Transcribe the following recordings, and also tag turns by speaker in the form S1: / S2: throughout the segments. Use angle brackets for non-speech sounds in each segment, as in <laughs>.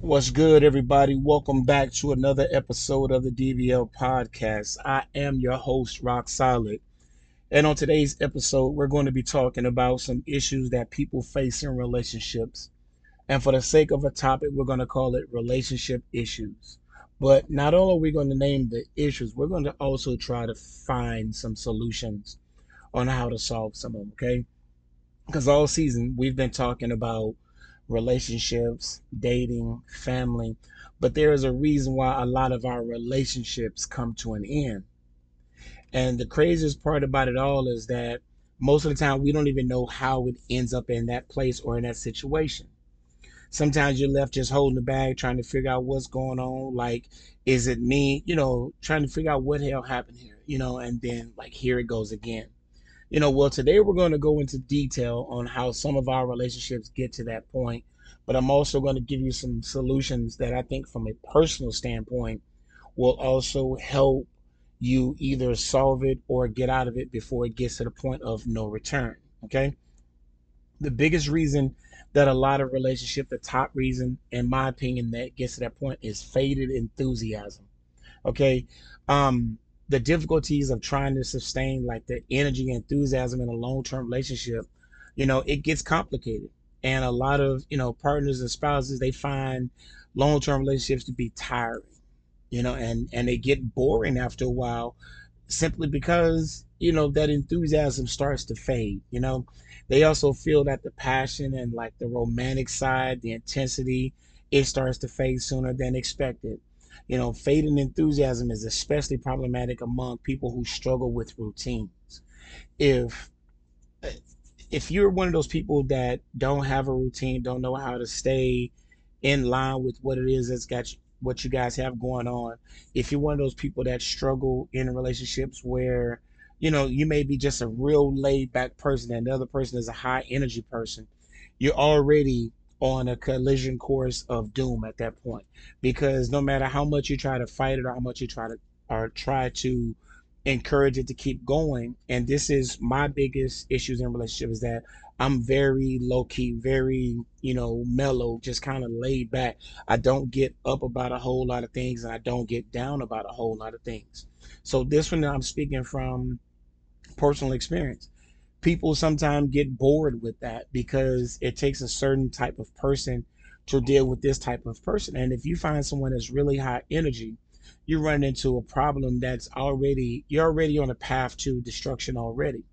S1: What's good, everybody? Welcome back to another episode of the DBL podcast. I am your host, Rock Solid. And on today's episode, we're going to be talking about some issues that people face in relationships. And for the sake of a topic, we're going to call it relationship issues. But not only are we going to name the issues, we're going to also try to find some solutions on how to solve some of them, okay? Because all season, we've been talking about relationships, dating, family, but there is a reason why a lot of our relationships come to an end. And the craziest part about it all is that most of the time we don't even know how it ends up in that place or in that situation. Sometimes you're left just holding the bag, trying to figure out what's going on. Like, is it me? You know, trying to figure out what hell happened here, you know, and then like here it goes again. You know, well, today we're going to go into detail on how some of our relationships get to that point, but I'm also going to give you some solutions that I think, from a personal standpoint, will also help you either solve it or get out of it before it gets to the point of no return. Okay. The biggest reason that a lot of relationship, the top reason, in my opinion, that gets to that point is faded enthusiasm. Okay. Um, the difficulties of trying to sustain like the energy and enthusiasm in a long-term relationship you know it gets complicated. And a lot of you know partners and spouses they find long-term relationships to be tiring you know and and they get boring after a while simply because you know that enthusiasm starts to fade you know. They also feel that the passion and like the romantic side the intensity it starts to fade sooner than expected you know, fading enthusiasm is especially problematic among people who struggle with routines. If if you're one of those people that don't have a routine, don't know how to stay in line with what it is that's got you, what you guys have going on, if you're one of those people that struggle in relationships where you know you may be just a real laid back person and the other person is a high energy person, you're already on a collision course of doom at that point. Because no matter how much you try to fight it or how much you try to or try to encourage it to keep going and this is my biggest issues in relationship is that i'm very low key very you know mellow just kind of laid back. I don't get up about a whole lot of things and i don't get down about a whole lot of things. So this one i'm speaking from personal experience people sometimes get bored with that because it takes a certain type of person to deal with this type of person. And if you find someone that's really high energy, you run into a problem that's already you're already on a path to destruction already.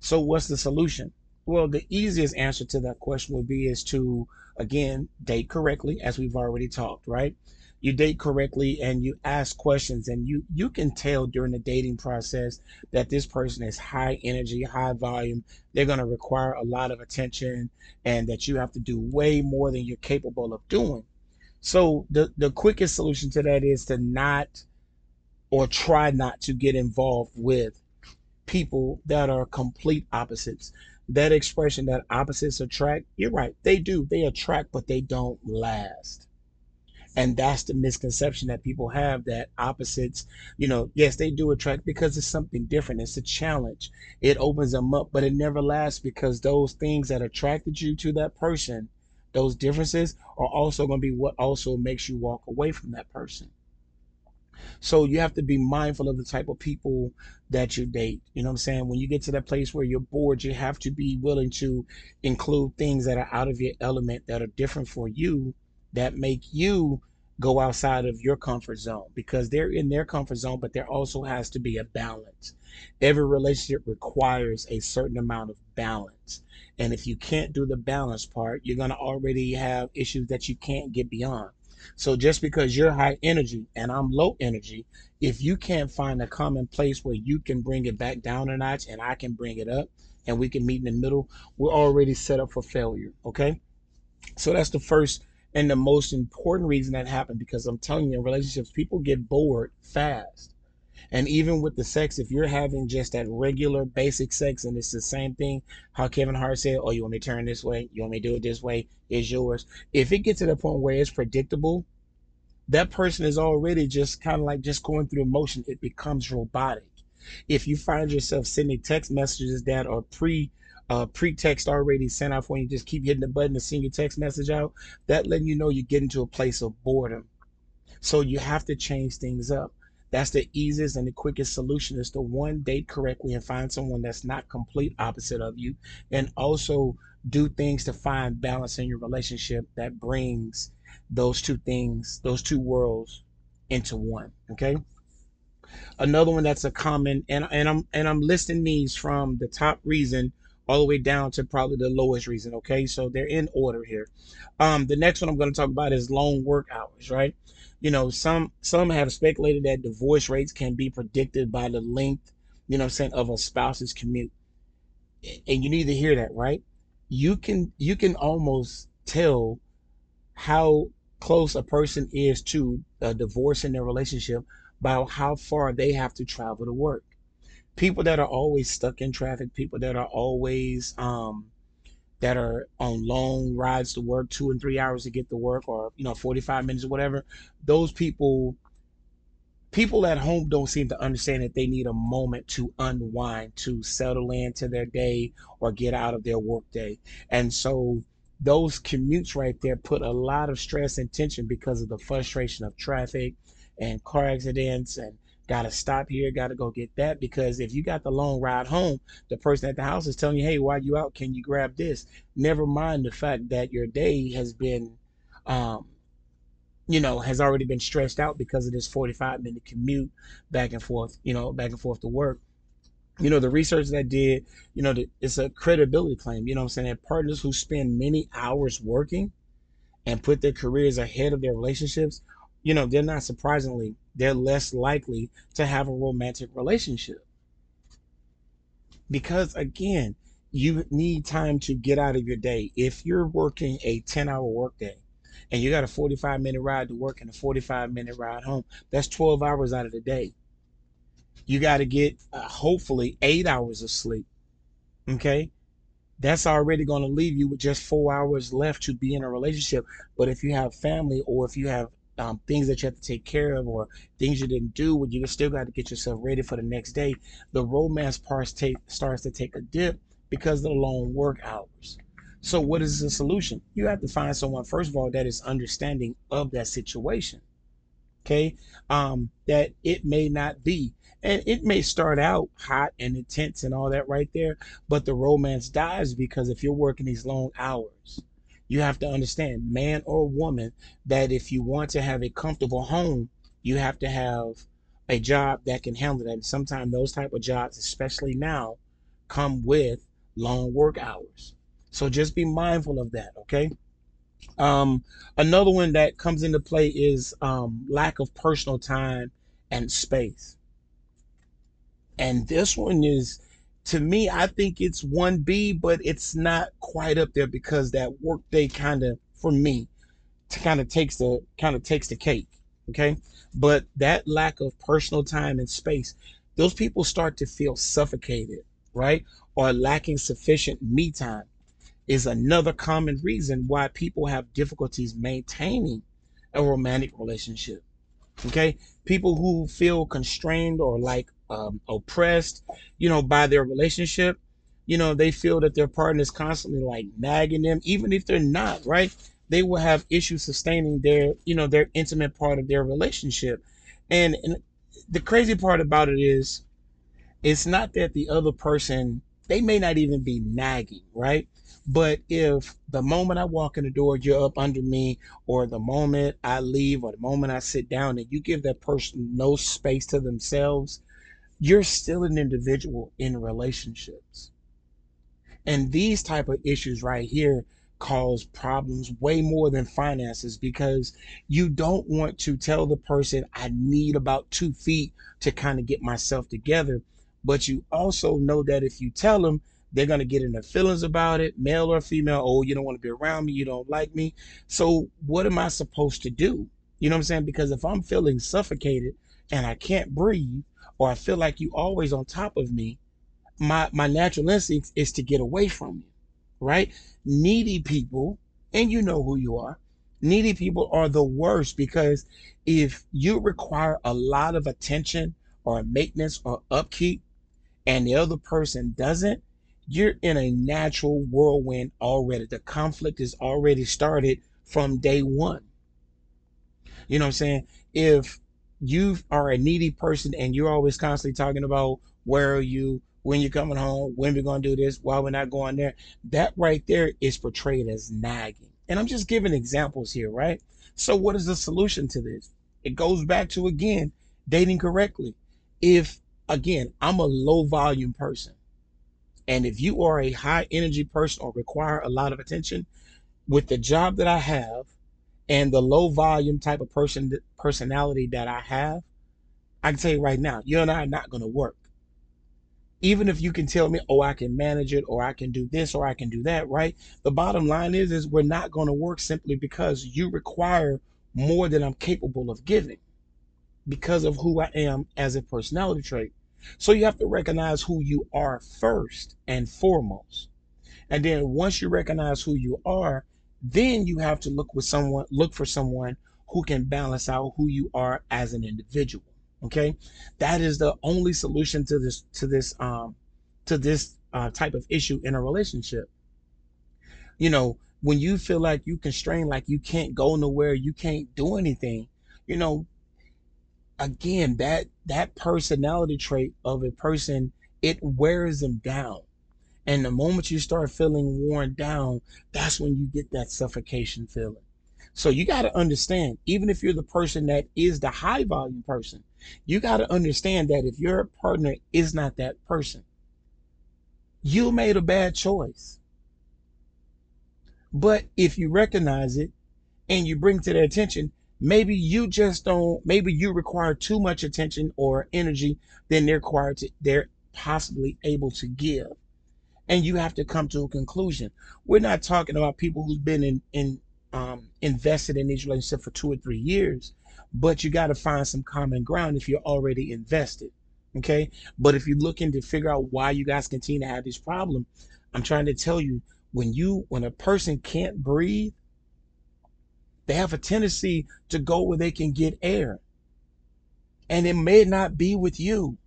S1: So what's the solution? Well, the easiest answer to that question would be is to again date correctly, as we've already talked, right? You date correctly and you ask questions and you you can tell during the dating process that this person is high energy high volume. They're going to require a lot of attention and that you have to do way more than you're capable of doing. So the the quickest solution to that is to not or try not to get involved with people that are complete opposites. That expression that opposites attract you're right they do they attract but they don't last and that's the misconception that people have that opposites you know yes they do attract because it's something different it's a challenge it opens them up but it never lasts because those things that attracted you to that person those differences are also going to be what also makes you walk away from that person so you have to be mindful of the type of people that you date. You know what I'm saying? When you get to that place where you're bored, you have to be willing to include things that are out of your element that are different for you that make you go outside of your comfort zone because they're in their comfort zone, but there also has to be a balance. Every relationship requires a certain amount of balance. And if you can't do the balance part, you're going to already have issues that you can't get beyond. So just because you're high energy and I'm low energy, if you can't find a common place where you can bring it back down a notch and I can bring it up and we can meet in the middle, we're already set up for failure. Okay. So that's the first and the most important reason that happened because I'm telling you, in relationships, people get bored fast. And even with the sex, if you're having just that regular basic sex and it's the same thing, how Kevin Hart said, Oh, you want me to turn this way? You want me to do it this way? It's yours. If it gets to the point where it's predictable, that person is already just kind of like just going through the. It becomes robotic. If you find yourself sending text messages that are pre uh, pretext already sent out when you just keep hitting the button to send your text message out, that letting you know you're getting to a place of boredom. So you have to change things up. That's the easiest and the quickest solution is to one date correctly and find someone that's not complete opposite of you, and also do things to find balance in your relationship that brings those two things, those two worlds into one. Okay. Another one that's a common, and and I'm and I'm listing these from the top reason all the way down to probably the lowest reason. Okay, so they're in order here. Um, the next one I'm going to talk about is long work hours. Right. You know, some some have speculated that divorce rates can be predicted by the length, you know, I'm saying, of a spouse's commute. And you need to hear that, right? You can you can almost tell how close a person is to a divorce in their relationship by how far they have to travel to work. People that are always stuck in traffic, people that are always um, that are on long rides to work, two and three hours to get to work, or you know, 45 minutes or whatever, those people people at home don't seem to understand that they need a moment to unwind, to settle into their day or get out of their work day. And so those commutes right there put a lot of stress and tension because of the frustration of traffic and car accidents and gotta stop here, gotta go get that. Because if you got the long ride home, the person at the house is telling you, hey, while you out, can you grab this? Never mind the fact that your day has been um, you know, has already been stretched out because of this 45 minute commute back and forth, you know, back and forth to work. You know, the research that did, you know, it's a credibility claim, you know I'm saying? That partners who spend many hours working and put their careers ahead of their relationships, you know, they're not surprisingly, they're less likely to have a romantic relationship. Because again, you need time to get out of your day. If you're working a 10 hour workday, and you got a 45 minute ride to work and a 45 minute ride home, that's 12 hours out of the day. You got to get uh, hopefully eight hours of sleep. Okay. That's already going to leave you with just four hours left to be in a relationship. But if you have family or if you have um, things that you have to take care of or things you didn't do, when you still got to get yourself ready for the next day, the romance part take, starts to take a dip because of the long work hours. So, what is the solution? You have to find someone, first of all, that is understanding of that situation. Okay. Um, that it may not be. And it may start out hot and intense and all that right there, but the romance dies because if you're working these long hours, you have to understand, man or woman, that if you want to have a comfortable home, you have to have a job that can handle that. And sometimes those type of jobs, especially now, come with long work hours. So just be mindful of that, okay? Um, another one that comes into play is um, lack of personal time and space. And this one is, to me, I think it's 1B, but it's not quite up there because that workday kind of, for me, kind of takes the kind of takes the cake. Okay. But that lack of personal time and space, those people start to feel suffocated, right? Or lacking sufficient me time is another common reason why people have difficulties maintaining a romantic relationship. Okay, people who feel constrained or like um, oppressed, you know, by their relationship, you know, they feel that their partner is constantly like nagging them, even if they're not, right? They will have issues sustaining their, you know, their intimate part of their relationship. And, and the crazy part about it is, it's not that the other person, they may not even be nagging, right? But if the moment I walk in the door, you're up under me, or the moment I leave, or the moment I sit down, and you give that person no space to themselves, you're still an individual in relationships. And these type of issues right here cause problems way more than finances because you don't want to tell the person I need about two feet to kind of get myself together. But you also know that if you tell them they're going to get into feelings about it, male or female. Oh, you don't want to be around me. You don't like me. So, what am I supposed to do? You know what I'm saying? Because if I'm feeling suffocated and I can't breathe, or I feel like you always on top of me, my, my natural instinct is to get away from you, right? Needy people, and you know who you are, needy people are the worst because if you require a lot of attention or maintenance or upkeep and the other person doesn't, you're in a natural whirlwind already. The conflict is already started from day one. You know what I'm saying? If you are a needy person and you're always constantly talking about where are you, when you're coming home, when we're going to do this, why we're not going there, that right there is portrayed as nagging. And I'm just giving examples here, right? So, what is the solution to this? It goes back to again, dating correctly. If again, I'm a low volume person, and if you are a high energy person or require a lot of attention, with the job that I have and the low volume type of person personality that I have, I can tell you right now, you and I are not going to work. Even if you can tell me, oh, I can manage it, or I can do this, or I can do that, right? The bottom line is, is we're not going to work simply because you require more than I'm capable of giving because of who I am as a personality trait. So you have to recognize who you are first and foremost. And then once you recognize who you are, then you have to look with someone, look for someone who can balance out who you are as an individual. Okay, that is the only solution to this to this um to this uh, type of issue in a relationship. You know, when you feel like you constrained, like you can't go nowhere, you can't do anything. You know, again, that that personality trait of a person it wears them down and the moment you start feeling worn down, that's when you get that suffocation feeling. So you got to understand, even if you're the person that is the high volume person, you got to understand that if your partner is not that person, you made a bad choice. But if you recognize it and you bring to their attention, maybe you just don't, maybe you require too much attention or energy than they're required to, they're possibly able to give and you have to come to a conclusion. We're not talking about people who've been in, in um, invested in these relationships for two or three years, but you got to find some common ground if you're already invested. Okay. But if you're looking to figure out why you guys continue to have this problem, I'm trying to tell you when you, when a person can't breathe, they have a tendency to go where they can get air. And it may not be with you.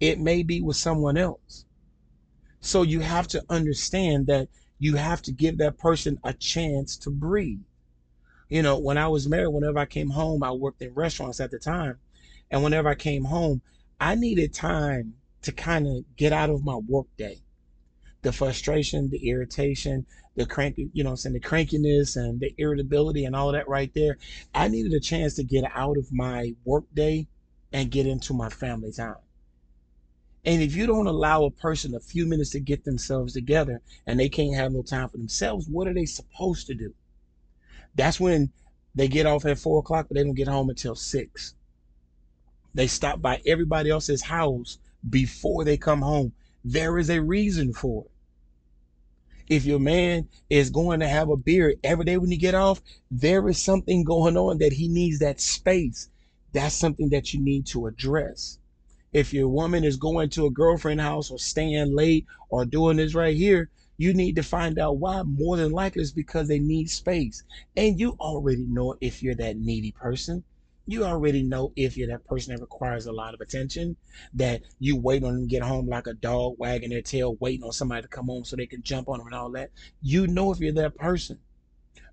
S1: It may be with someone else. So you have to understand that you have to give that person a chance to breathe. You know, when I was married, whenever I came home, I worked in restaurants at the time. And whenever I came home, I needed time to kind of get out of my work day. The frustration, the irritation, the crank, you know, saying the crankiness and the irritability and all that right there. I needed a chance to get out of my work day and get into my family time. And if you don't allow a person a few minutes to get themselves together and they can't have no time for themselves, what are they supposed to do? That's when they get off at four o'clock, but they don't get home until six. They stop by everybody else's house before they come home. There is a reason for it. If your man is going to have a beer every day when you get off, there is something going on that he needs that space. That's something that you need to address if your woman is going to a girlfriend house or staying late or doing this right here, you need to find out why. More than likely, it's because they need space. And you already know if you're that needy person. You already know if you're that person that requires a lot of attention, that you wait on them to get home like a dog wagging their tail, waiting on somebody to come home so they can jump on them and all that. You know if you're that person.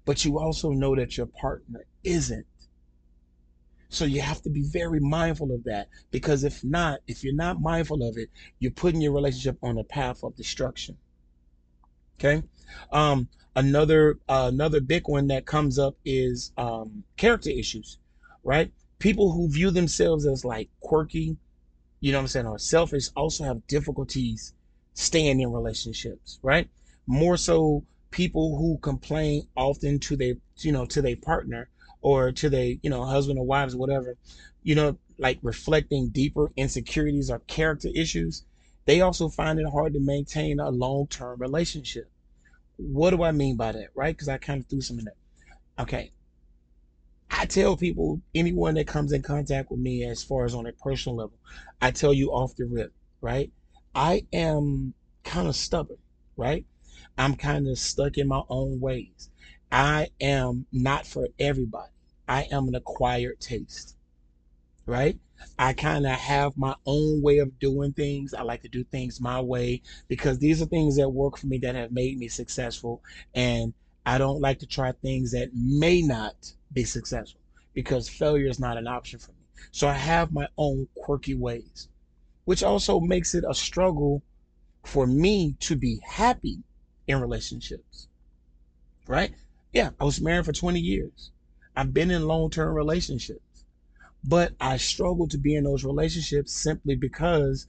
S1: But you also know that your partner isn't. So you have to be very mindful of that because if not, if you're not mindful of it, you're putting your relationship on a path of destruction. Okay. Um, another uh, another big one that comes up is um, character issues, right? People who view themselves as like quirky, you know what I'm saying, or selfish, also have difficulties staying in relationships, right? More so, people who complain often to their you know to their partner or to their, you know, husband or wives, or whatever, you know, like reflecting deeper insecurities or character issues, they also find it hard to maintain a long term relationship. What do I mean by that, right? Because I kind of threw some in there. Okay. I tell people, anyone that comes in contact with me as far as on a personal level, I tell you off the rip, right? I am kind of stubborn, right? I'm kind of stuck in my own ways. I am not for everybody. I am an acquired taste. right? I kind of have my own way of doing things. I like to do things my way because these are things that work for me that have made me successful. And I don't like to try things that may not be successful because failure is not an option for me. So I have my own quirky ways, which also makes it a struggle for me to be happy in relationships, right? Yeah, I was married for 20 years. I've been in long term relationships. But I struggle to be in those relationships simply because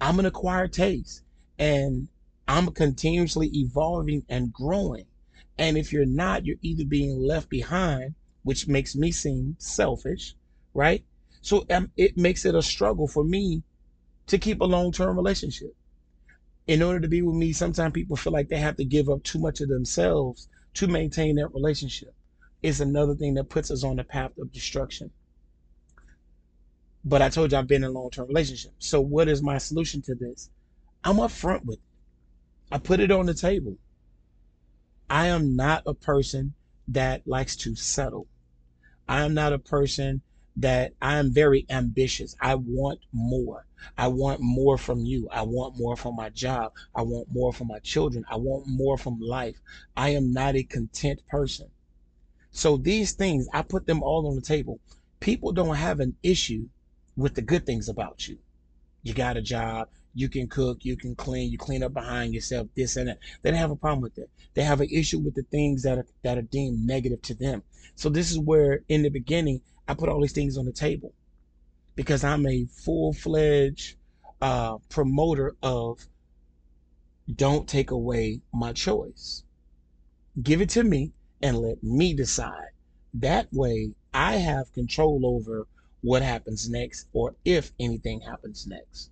S1: I'm an acquired taste and I'm continuously evolving and growing. And if you're not, you're either being left behind, which makes me seem selfish, right? So um, it makes it a struggle for me to keep a long term relationship. In order to be with me, sometimes people feel like they have to give up too much of themselves to maintain that relationship. is another thing that puts us on the path of destruction. But I told you I've been in a long term relationships. So what is my solution to this? I'm upfront with it. I put it on the table. I am not a person that likes to settle. I am not a person that I am very ambitious. I want more. I want more from you. I want more from my job. I want more from my children. I want more from life. I am not a content person. So these things, I put them all on the table. People don't have an issue with the good things about you. You got a job, you can cook, you can clean, you clean up behind yourself, this and that. They don't have a problem with that. They have an issue with the things that are that are deemed negative to them. So this is where in the beginning I put all these things on the table because I'm a full-fledged uh, promoter of don't take away my choice. Give it to me and let me decide. That way I have control over what happens next or if anything happens next.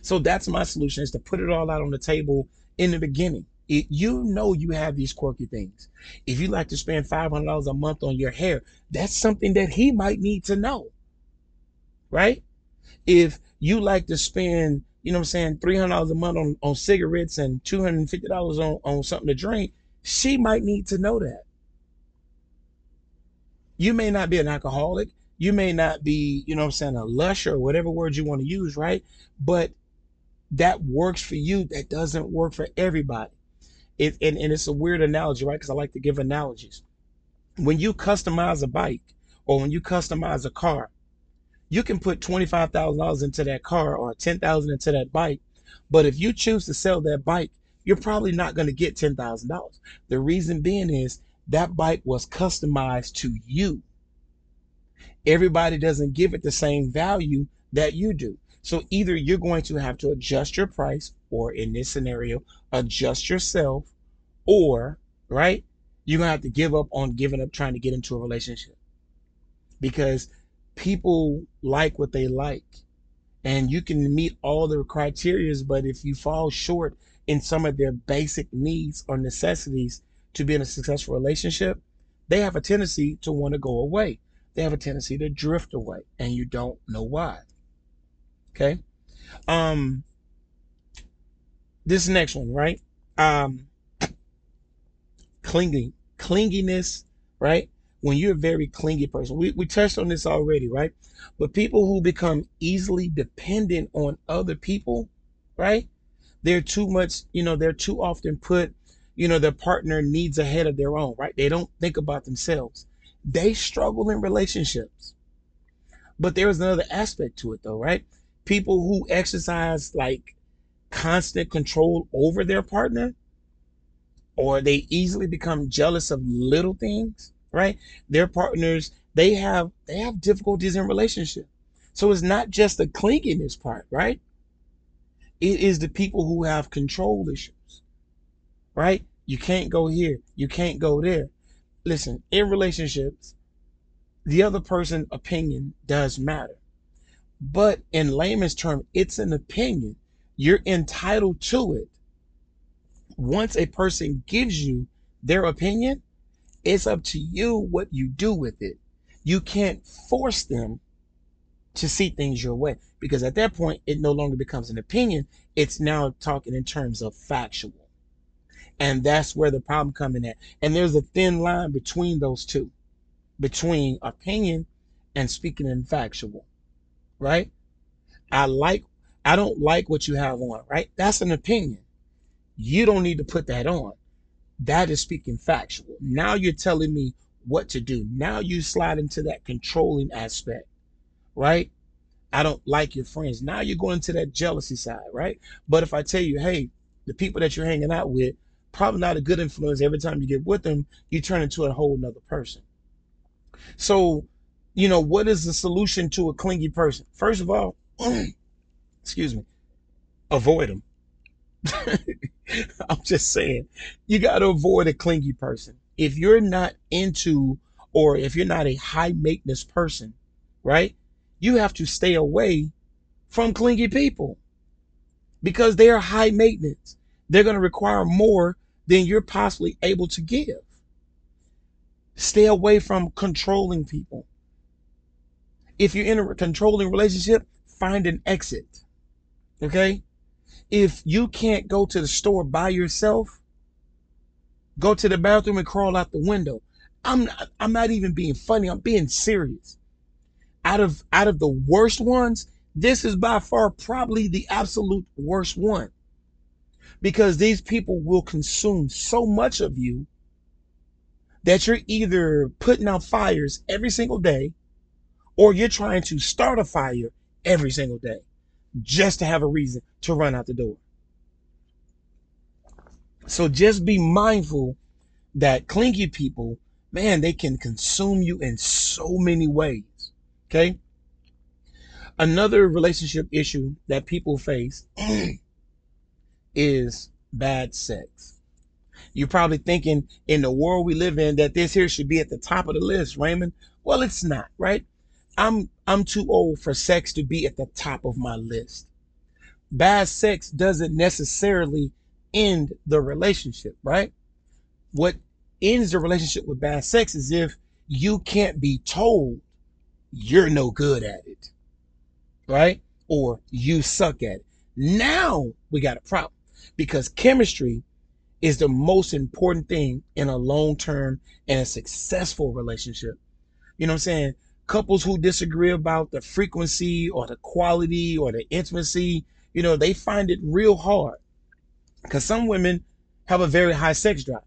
S1: So that's my solution is to put it all out on the table in the beginning. It, you know you have these quirky things. If you like to spend $500 a month on your hair, that's something that he might need to know. Right? If you like to spend, you know what I'm saying, $300 a month on, on cigarettes and $250 on, on something to drink, she might need to know that. You may not be an alcoholic you may not be, you know what I'm saying, a lush or whatever word you want to use, right? But that works for you. That doesn't work for everybody. It, and, and it's a weird analogy, right? Because I like to give analogies. When you customize a bike or when you customize a car, you can put $25,000 into that car or 10,000 into that bike. But if you choose to sell that bike, you're probably not going to get $10,000. The reason being is that bike was customized to you everybody doesn't give it the same value that you do. So either you're going to have to adjust your price, or in this scenario, adjust yourself, or, right, you're going to have to give up on giving up trying to get into a relationship. Because people like what they like. And you can meet all the criteria, but if you fall short in some of their basic needs or necessities to be in a successful relationship, they have a tendency to want to go away they have a tendency to drift away and you don't know why. Okay. Um, this next one, right? Um, clinging, clinginess, right? When you're a very clingy person, we, we touched on this already, right? But people who become easily dependent on other people, right? They're too much, you know, they're too often put, you know, their partner needs ahead of their own, right? They don't think about themselves they struggle in relationships. But there is another aspect to it though, right? People who exercise like constant control over their partner or they easily become jealous of little things, right? Their partners, they have they have difficulties in relationship. So it's not just the clinginess part, right? It is the people who have control issues, right? You can't go here, you can't go there listen, in relationships, the other person's opinion does matter. But in layman's term, it's an opinion. You're entitled to it. Once a person gives you their opinion, it's up to you what you do with it. You can't force them to see things your way because at that point, it no longer becomes an opinion. It's now talking in terms of factual. And that's where the problem coming at. And there's a thin line between those two, between opinion and speaking in factual, right? I like, I don't like what you have on, right? That's an opinion. You don't need to put that on. That is speaking factual. Now you're telling me what to do. Now you slide into that controlling aspect, right? I don't like your friends. Now you're going to that jealousy side, right? But if I tell you, hey, the people that you're hanging out with, probably not a good influence. Every time you get with them, you turn into a whole nother person. So, you know, what is the solution to a clingy person? First of all, <clears throat> excuse me, avoid them. <laughs> <laughs> I'm just saying, you got to avoid a clingy person. If you're not into, or if you're not a high maintenance person, right? you have to stay away from clingy people because they are high maintenance. They're going to require more than you're possibly able to give. Stay away from controlling people. If you're in a controlling relationship, find an exit. Okay? If you can't go to the store by yourself, go to the bathroom and crawl out the window. I'm not, I'm not even being funny. I'm being serious out of out of the worst ones, this is by far probably the absolute worst one. Because these people will consume so much of you that you're either putting out fires every single day or you're trying to start a fire every single day just to have a reason to run out the door. So just be mindful that clingy people, man, they can consume you in so many ways. Okay. Another relationship issue that people face <clears throat> is bad sex. You're probably thinking in the world we live in that this here should be at the top of the list, Raymond. Well, it's not, right? I'm I'm too old for sex to be at the top of my list. Bad sex doesn't necessarily end the relationship, right? What ends the relationship with bad sex is if you can't be told you're no good at it, right? Or you suck at it. Now we got a problem because chemistry is the most important thing in a long term and a successful relationship. You know what I'm saying? Couples who disagree about the frequency or the quality or the intimacy, you know, they find it real hard because some women have a very high sex drive.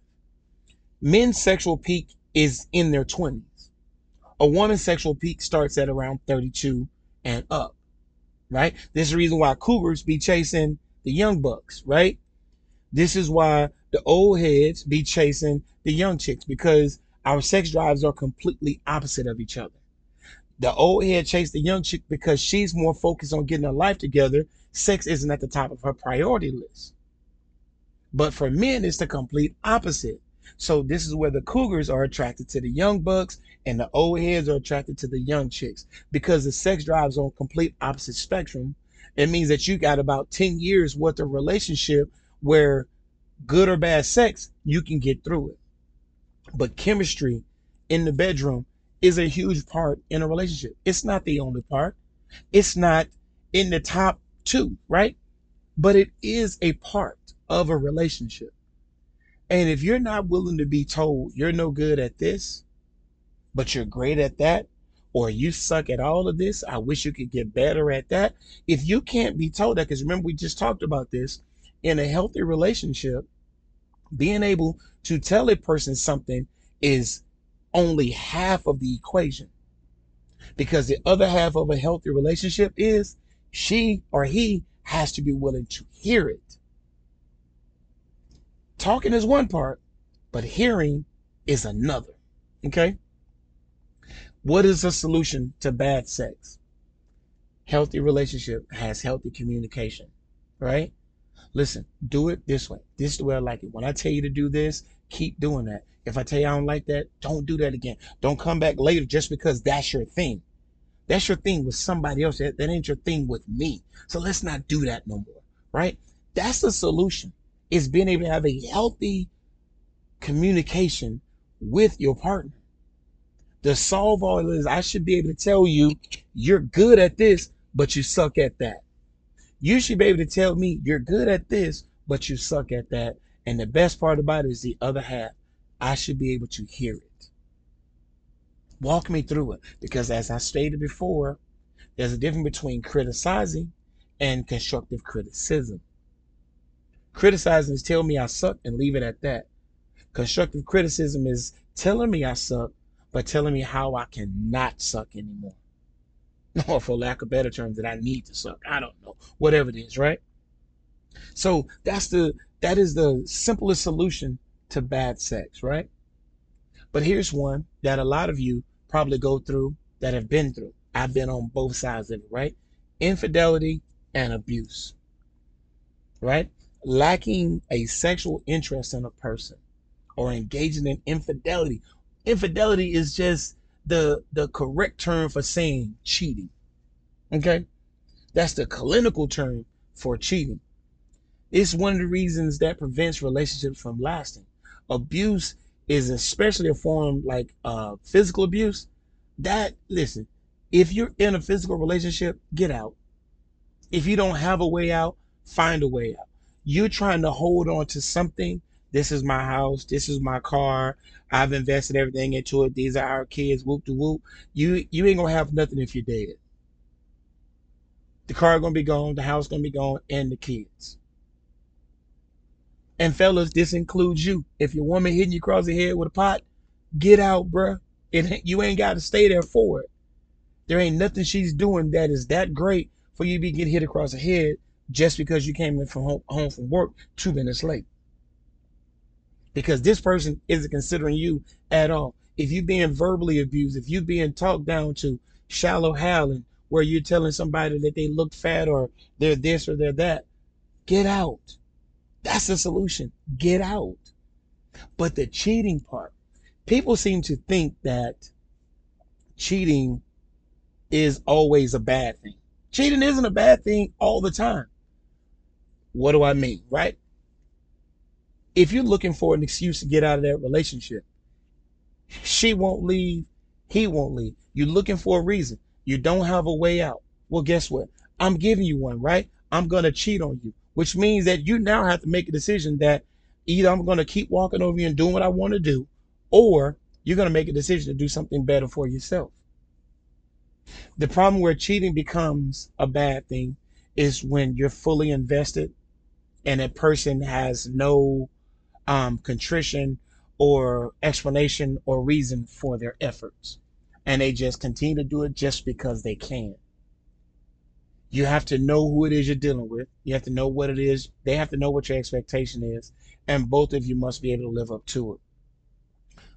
S1: Men's sexual peak is in their 20s a woman's sexual peak starts at around 32 and up, right? This is the reason why cougars be chasing the young bucks, right? This is why the old heads be chasing the young chicks because our sex drives are completely opposite of each other. The old head chase the young chick because she's more focused on getting her life together. Sex isn't at the top of her priority list. But for men, it's the complete opposite. So this is where the cougars are attracted to the young bucks and the old heads are attracted to the young chicks because the sex drives on complete opposite spectrum. It means that you got about 10 years worth of relationship where good or bad sex, you can get through it. But chemistry in the bedroom is a huge part in a relationship. It's not the only part. It's not in the top two, right? But it is a part of a relationship. And if you're not willing to be told you're no good at this, but you're great at that, or you suck at all of this, I wish you could get better at that. If you can't be told that, because remember, we just talked about this in a healthy relationship, being able to tell a person something is only half of the equation. Because the other half of a healthy relationship is she or he has to be willing to hear it. Talking is one part, but hearing is another. Okay? What is the solution to bad sex? Healthy relationship has healthy communication, right? Listen, do it this way. This is the way I like it. When I tell you to do this, keep doing that. If I tell you I don't like that, don't do that again. Don't come back later just because that's your thing. That's your thing with somebody else. That, that ain't your thing with me. So let's not do that no more, right? That's the solution is being able to have a healthy communication with your partner. To solve all this, I should be able to tell you, you're good at this, but you suck at that. You should be able to tell me, you're good at this, but you suck at that. And the best part about it is the other half. I should be able to hear it. Walk me through it. Because as I stated before, there's a difference between criticizing and constructive criticism. Criticizing is tell me I suck and leave it at that. Constructive criticism is telling me I suck, but telling me how I cannot suck anymore. <laughs> Or for lack of better terms, that I need to suck. I don't know. Whatever it is, right? So that's the that is the simplest solution to bad sex, right? But here's one that a lot of you probably go through that have been through. I've been on both sides of it, right? Infidelity and abuse, right? Lacking a sexual interest in a person or engaging in infidelity. Infidelity is just the the correct term for saying cheating. Okay? That's the clinical term for cheating. It's one of the reasons that prevents relationships from lasting. Abuse is especially a form like uh, physical abuse. That listen, if you're in a physical relationship, get out. If you don't have a way out, find a way out. You're trying to hold on to something. This is my house. This is my car. I've invested everything into it. These are our kids. Whoop to whoop. You you ain't gonna have nothing if you're dead. The car gonna be gone. The house gonna be gone, and the kids. And fellas, this includes you. If your woman hitting you across the head with a pot, get out, bruh. It, you ain't got to stay there for it. There ain't nothing she's doing that is that great for you to be getting hit across the head just because you came in from home, home from work two minutes late. Because this person isn't considering you at all. If you're being verbally abused, if you're being talked down to shallow howling, where you're telling somebody that they look fat or they're this or they're that, get out. That's the solution. Get out. But the cheating part, people seem to think that cheating is always a bad thing. Cheating isn't a bad thing all the time. What do I mean, right? If you're looking for an excuse to get out of that relationship, she won't leave, he won't leave. You're looking for a reason. You don't have a way out. Well, guess what? I'm giving you one, right? I'm going to cheat on you which means that you now have to make a decision that either I'm going to keep walking over you and doing what I want to do, or you're going to make a decision to do something better for yourself. The problem where cheating becomes a bad thing is when you're fully invested and a person has no um, contrition or explanation or reason for their efforts. And they just continue to do it just because they can. You have to know who it is you're dealing with. You have to know what it is. They have to know what your expectation is. And both of you must be able to live up to it.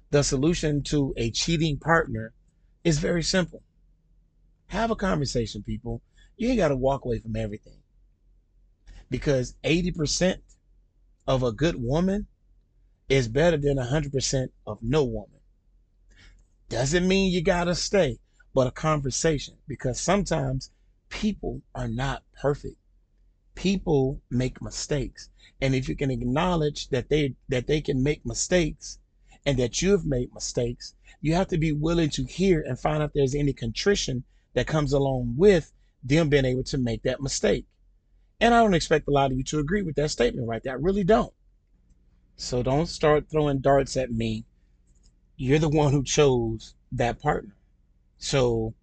S1: The solution to a cheating partner is very simple. Have a conversation, people. You ain't got to walk away from everything. Because 80% of a good woman is better than 100% of no woman. Doesn't mean you got to stay, but a conversation. Because sometimes people are not perfect. People make mistakes. And if you can acknowledge that they that they can make mistakes and that you've made mistakes, you have to be willing to hear and find out if there's any contrition that comes along with them being able to make that mistake. And I don't expect a lot of you to agree with that statement right there. I really don't. So don't start throwing darts at me. You're the one who chose that partner. So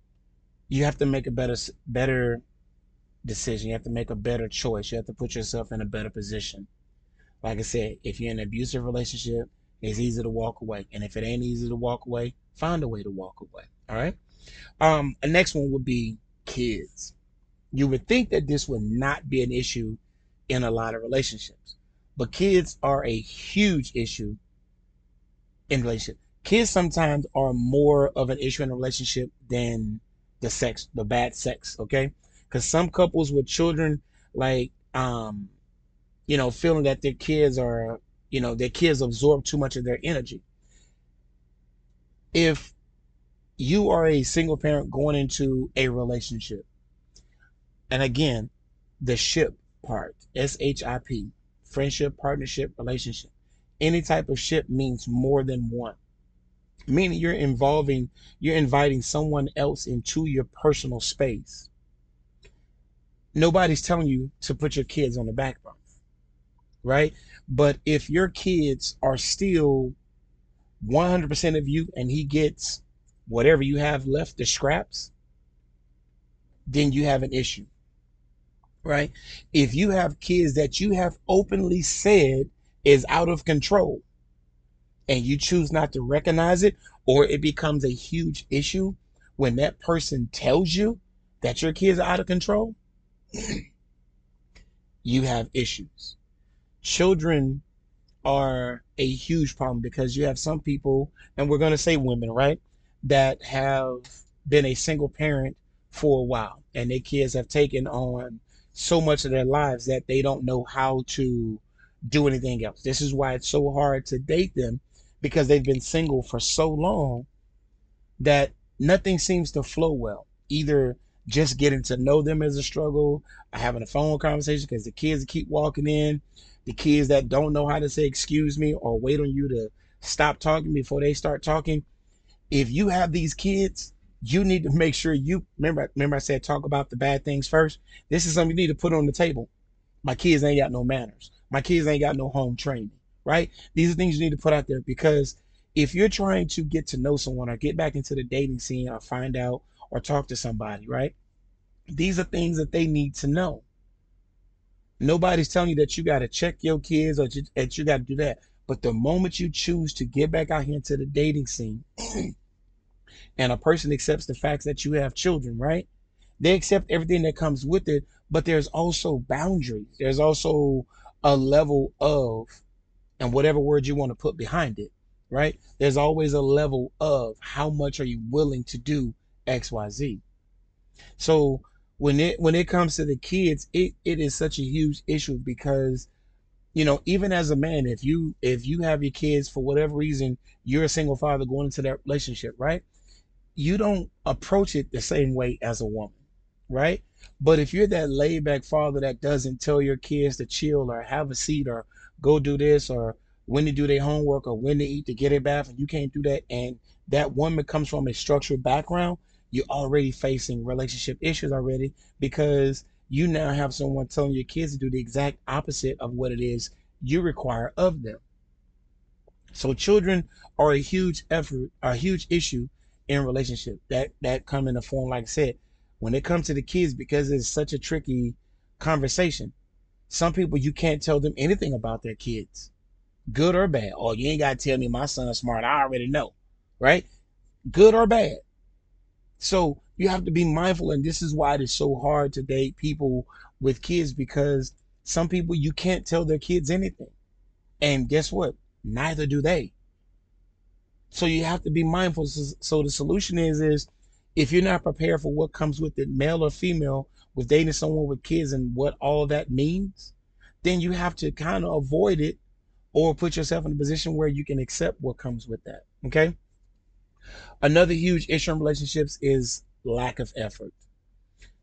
S1: you have to make a better better decision. You have to make a better choice. You have to put yourself in a better position. Like I said, if you're in an abusive relationship, it's easy to walk away. And if it ain't easy to walk away, find a way to walk away. All right. Um, the next one would be kids. You would think that this would not be an issue in a lot of relationships, but kids are a huge issue in relationship. Kids sometimes are more of an issue in a relationship than the sex, the bad sex, okay? Because some couples with children, like, um, you know, feeling that their kids are, you know, their kids absorb too much of their energy. If you are a single parent going into a relationship, and again, the ship part, S H I P, friendship, partnership, relationship, any type of ship means more than one meaning you're involving, you're inviting someone else into your personal space. Nobody's telling you to put your kids on the back burner, right? But if your kids are still 100% of you and he gets whatever you have left, the scraps, then you have an issue. Right? If you have kids that you have openly said is out of control and you choose not to recognize it, or it becomes a huge issue when that person tells you that your kids are out of control, <clears throat> you have issues. Children are a huge problem because you have some people, and we're going to say women, right, that have been a single parent for a while and their kids have taken on so much of their lives that they don't know how to do anything else. This is why it's so hard to date them because they've been single for so long that nothing seems to flow well. Either just getting to know them as a struggle, having a phone conversation because the kids keep walking in, the kids that don't know how to say excuse me or wait on you to stop talking before they start talking. If you have these kids, you need to make sure you remember remember I said talk about the bad things first. This is something you need to put on the table. My kids ain't got no manners. My kids ain't got no home training, right? These are things you need to put out there because if you're trying to get to know someone or get back into the dating scene or find out or talk to somebody, right? These are things that they need to know. Nobody's telling you that you got to check your kids or that you got to do that. But the moment you choose to get back out here into the dating scene <clears throat> and a person accepts the facts that you have children, right? They accept everything that comes with it, but there's also boundaries. There's also a level of, and whatever word you want to put behind it, right? There's always a level of how much are you willing to do XYZ. So when it when it comes to the kids, it, it is such a huge issue because you know, even as a man, if you if you have your kids for whatever reason, you're a single father going into that relationship, right? You don't approach it the same way as a woman, right? But if you're that laid back father that doesn't tell your kids to chill or have a seat or go do this or when to do their homework or when to eat to get a bath, and you can't do that, and that woman comes from a structured background, you're already facing relationship issues already because you now have someone telling your kids to do the exact opposite of what it is you require of them. So children are a huge effort, a huge issue in relationship that that come in the form, like I said, when it comes to the kids, because it's such a tricky conversation. Some people you can't tell them anything about their kids good or bad. Oh, you ain't got to tell me my son's smart. I already know, right? Good or bad. So you have to be mindful, and this is why it is so hard to date people with kids because some people you can't tell their kids anything. And guess what? Neither do they. So you have to be mindful. So the solution is is if you're not prepared for what comes with it, male or female, with dating someone with kids and what all that means, then you have to kind of avoid it or put yourself in a position where you can accept what comes with that. Okay. Another huge issue in relationships is lack of effort.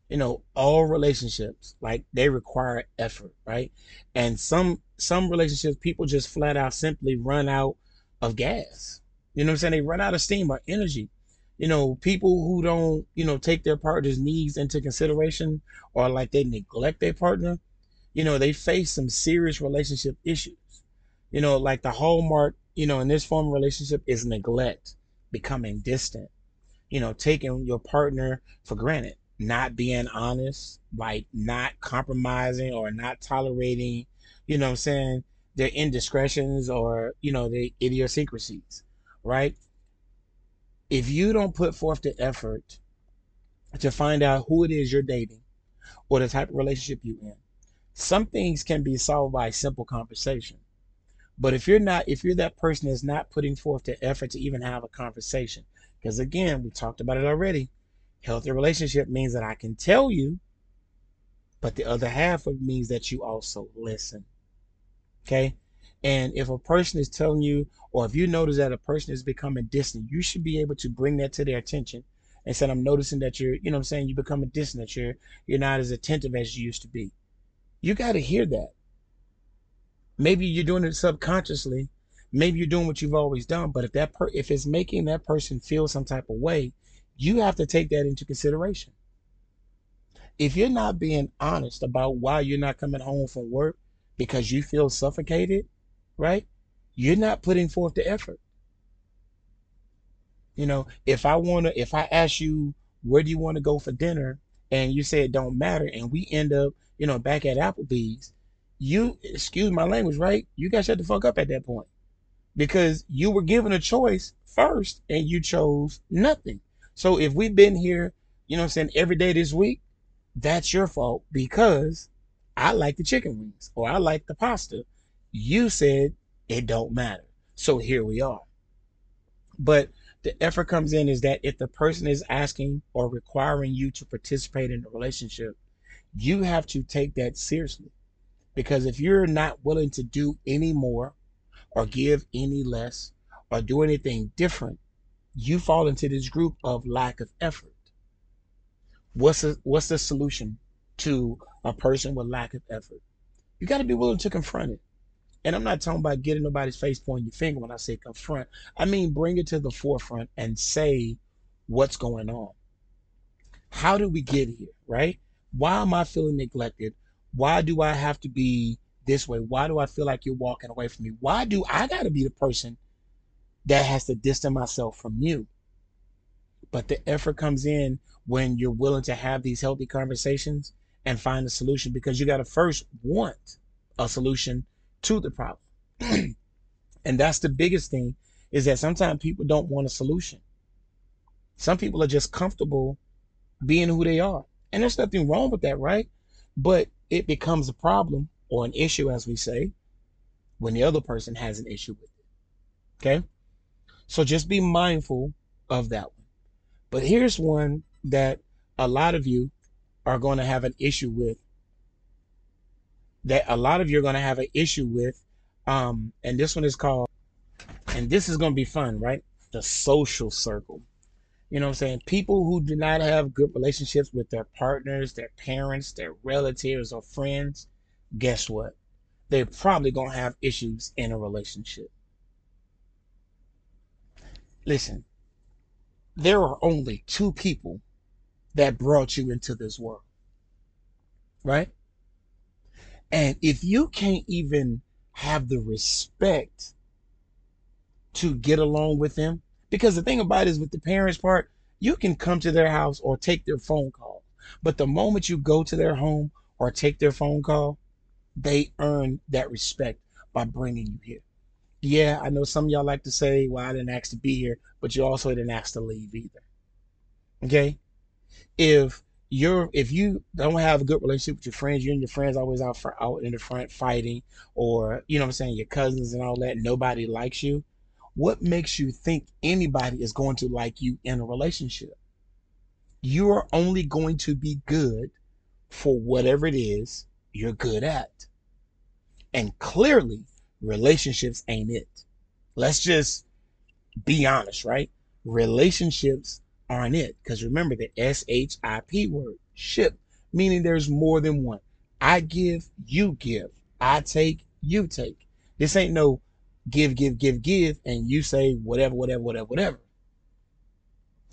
S1: You know, all relationships like they require effort, right? And some some relationships people just flat out simply run out of gas. You know what I'm saying? They run out of steam or energy. You know, people who don't, you know, take their partner's needs into consideration or like they neglect their partner, you know, they face some serious relationship issues you know, like the hallmark, you know, in this form of relationship is neglect, becoming distant, you know, taking your partner for granted, not being honest, like not compromising or not tolerating, you know I'm saying, their indiscretions or, you know, their idiosyncrasies, right? If you don't put forth the effort to find out who it is you're dating or the type of relationship you're in, some things can be solved by a simple conversation but if you're not, if you're that person that's not putting forth the effort to even have a conversation, because again, we talked about it already. Healthy relationship means that I can tell you, but the other half of it means that you also listen. Okay. And if a person is telling you, or if you notice that a person is becoming distant, you should be able to bring that to their attention and say, I'm noticing that you're, you know I'm saying, you become a distant, you're you're not as attentive as you used to be. You gotta hear that. Maybe you're doing it subconsciously. Maybe you're doing what you've always done. But if that per- if it's making that person feel some type of way, you have to take that into consideration. If you're not being honest about why you're not coming home from work because you feel suffocated, right? You're not putting forth the effort. You know, if I want to, if I ask you, where do you want to go for dinner? And you say it don't matter, and we end up, you know, back at Applebee's, you, excuse my language, right? You guys shut the fuck up at that point because you were given a choice first and you chose nothing. So if we've been here, you know I'm saying, every day this week, that's your fault because I like the chicken wings or I like the pasta. You said it don't matter. So here we are. But the effort comes in is that if the person is asking or requiring you to participate in the relationship, you have to take that seriously. Because if you're not willing to do any more or give any less or do anything different, you fall into this group of lack of effort. What's the, what's the solution to a person with lack of effort? You got to be willing to confront it. And I'm not talking about getting nobody's face pointing your finger when I say confront. I mean bring it to the forefront and say what's going on. How did we get here, right? Why am I feeling neglected? Why do I have to be this way? Why do I feel like you're walking away from me? Why do I got to be the person that has to distance myself from you? But the effort comes in when you're willing to have these healthy conversations and find a solution because you got to first want a solution to the problem. <clears throat> and that's the biggest thing is that sometimes people don't want a solution. Some people are just comfortable being who they are. And there's nothing wrong with that, right? But it becomes a problem or an issue, as we say, when the other person has an issue with it. Okay? So just be mindful of that one. But here's one that a lot of you are going to have an issue with. That a lot of you are going to have an issue with. Um, and this one is called, and this is going to be fun, right? The social circle. You know what I'm saying? People who do not have good relationships with their partners, their parents, their relatives, or friends, guess what? They're probably going to have issues in a relationship. Listen, there are only two people that brought you into this world. Right? And if you can't even have the respect to get along with them, because the thing about it is with the parents part, you can come to their house or take their phone call. But the moment you go to their home or take their phone call, they earn that respect by bringing you here. Yeah, I know some y'all like to say, well, I didn't ask to be here, but you also didn't ask to leave either. Okay? If you're if you don't have a good relationship with your friends, you and your friends always out for out in the front fighting, or you know what I'm saying, your cousins and all that, nobody likes you. What makes you think anybody is going to like you in a relationship? You are only going to be good for whatever it is you're good at. And clearly, relationships ain't it. Let's just be honest, right? Relationships aren't it. Because remember the S H I P word, ship, meaning there's more than one. I give, you give. I take, you take. This ain't no give, give, give, give, and you say whatever, whatever, whatever, whatever.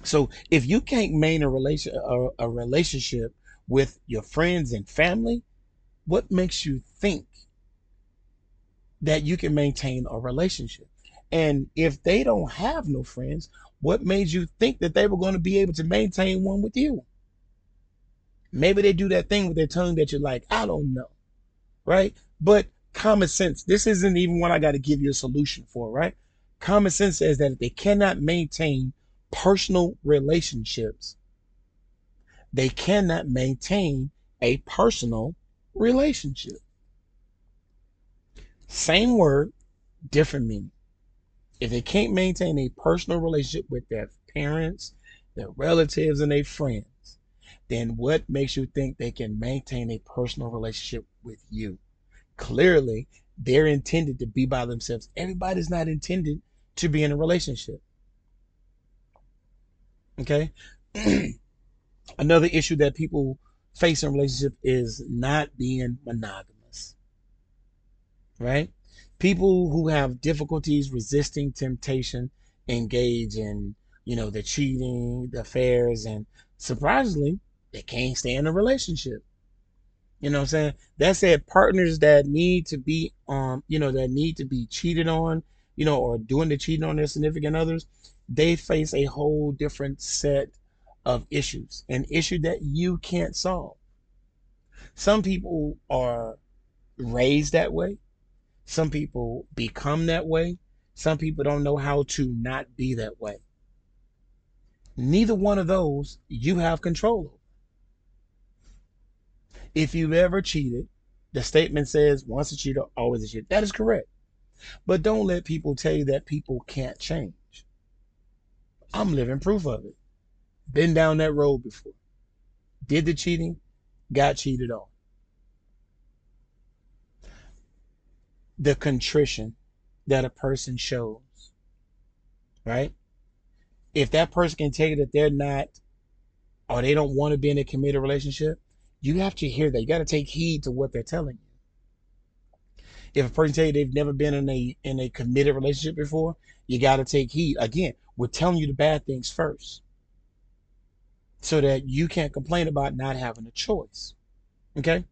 S1: So if you can't maintain a relation a, a relationship with your friends and family, what makes you think that you can maintain a relationship? And if they don't have no friends, what made you think that they were going to be able to maintain one with you? Maybe they do that thing with their tongue that you're like, I don't know. Right? But common sense, this isn't even what I got to give you a solution for, right? Common sense says that if they cannot maintain personal relationships, they cannot maintain a personal relationship. Same word, different meaning. If they can't maintain a personal relationship with their parents, their relatives, and their friends, then what makes you think they can maintain a personal relationship with you? Clearly, they're intended to be by themselves. Everybody's not intended to be in a relationship. Okay? <clears throat> Another issue that people face in relationship is not being monogamous. Right? People who have difficulties resisting temptation engage in, you know, the cheating, the affairs, and surprisingly, they can't stay in a relationship. You know what I'm saying? That said, partners that need to be um, you know, that need to be cheated on, you know, or doing the cheating on their significant others, they face a whole different set of issues, an issue that you can't solve. Some people are raised that way. Some people become that way. Some people don't know how to not be that way. Neither one of those you have control over. If you've ever cheated, the statement says once a cheater, always a cheater. That is correct. But don't let people tell you that people can't change. I'm living proof of it. Been down that road before. Did the cheating, got cheated on. The contrition that a person shows, right? If that person can tell you that they're not or they don't want to be in a committed relationship, you have to hear that. You got to take heed to what they're telling you. If a person tell you they've never been in a in a committed relationship before, you got to take heed. Again, we're telling you the bad things first, so that you can't complain about not having a choice. Okay?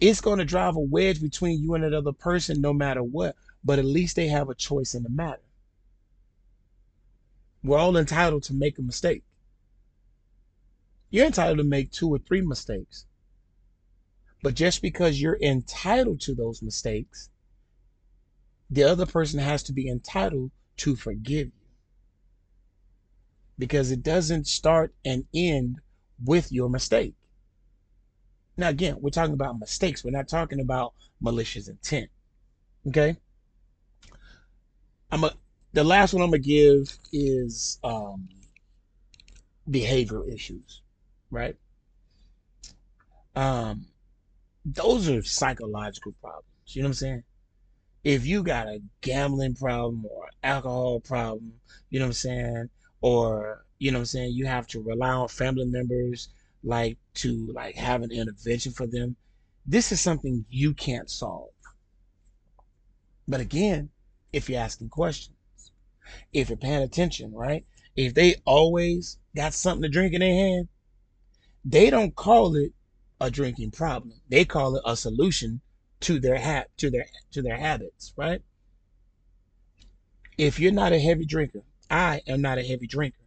S1: It's going to drive a wedge between you and another person, no matter what. But at least they have a choice in the matter. We're all entitled to make a mistake. You're entitled to make two or three mistakes. But just because you're entitled to those mistakes, the other person has to be entitled to forgive you. Because it doesn't start and end with your mistake. Now, again, we're talking about mistakes. We're not talking about malicious intent. Okay? I'm a the last one I'm gonna give is um, behavioral issues right? Um, those are psychological problems. You know what I'm saying? If you got a gambling problem or alcohol problem, you know what I'm saying, or you know what I'm saying, you have to rely on family members like to like have an intervention for them. This is something you can't solve. But again, if you're asking questions, if you're paying attention, right? If they always got something to drink in their hand, they don't call it a drinking problem. They call it a solution to their hat to their to their habits, right? If you're not a heavy drinker, I am not a heavy drinker.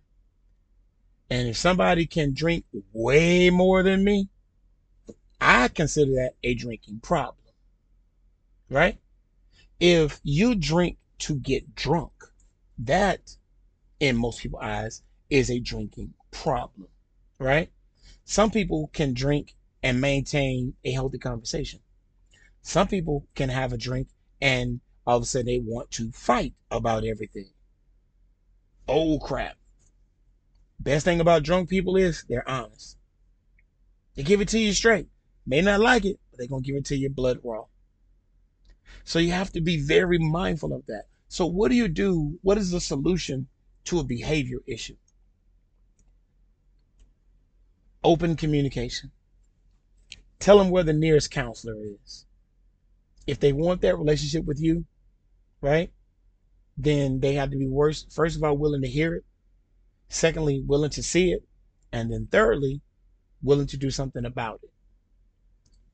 S1: And if somebody can drink way more than me, I consider that a drinking problem. Right? If you drink to get drunk, that in most people's eyes is a drinking problem. Right? Some people can drink and maintain a healthy conversation. Some people can have a drink and all of a sudden they want to fight about everything. Oh crap. Best thing about drunk people is they're honest. They give it to you straight. May not like it, but they're going to give it to you blood raw. So you have to be very mindful of that. So what do you do? What is the solution to a behavior issue? Open communication. Tell them where the nearest counselor is. If they want that relationship with you, right, then they have to be worse, first of all, willing to hear it. Secondly, willing to see it. And then thirdly, willing to do something about it.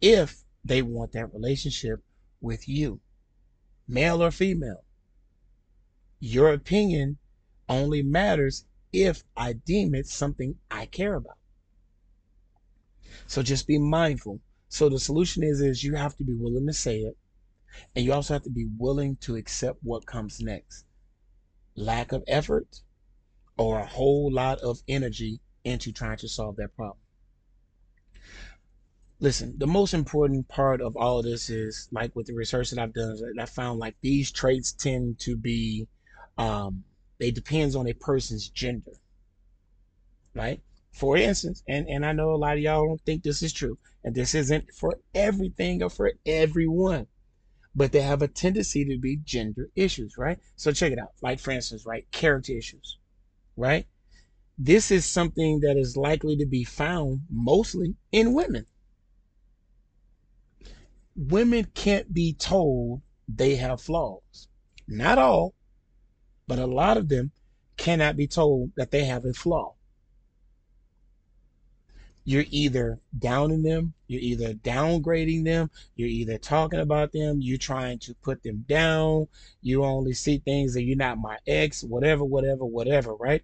S1: If they want that relationship with you, male or female, your opinion only matters if I deem it something I care about. So just be mindful. So the solution is is you have to be willing to say it, and you also have to be willing to accept what comes next. Lack of effort or a whole lot of energy into trying to solve that problem. Listen, the most important part of all of this is like with the research that I've done, I found like these traits tend to be um, they depends on a person's gender, right? For instance, and, and I know a lot of y'all don't think this is true, and this isn't for everything or for everyone, but they have a tendency to be gender issues, right? So check it out. Like, for instance, right, character issues, right? This is something that is likely to be found mostly in women. Women can't be told they have flaws. Not all, but a lot of them cannot be told that they have a flaw. You're either downing them, you're either downgrading them, you're either talking about them, you're trying to put them down, you only see things that you're not my ex, whatever, whatever, whatever, right?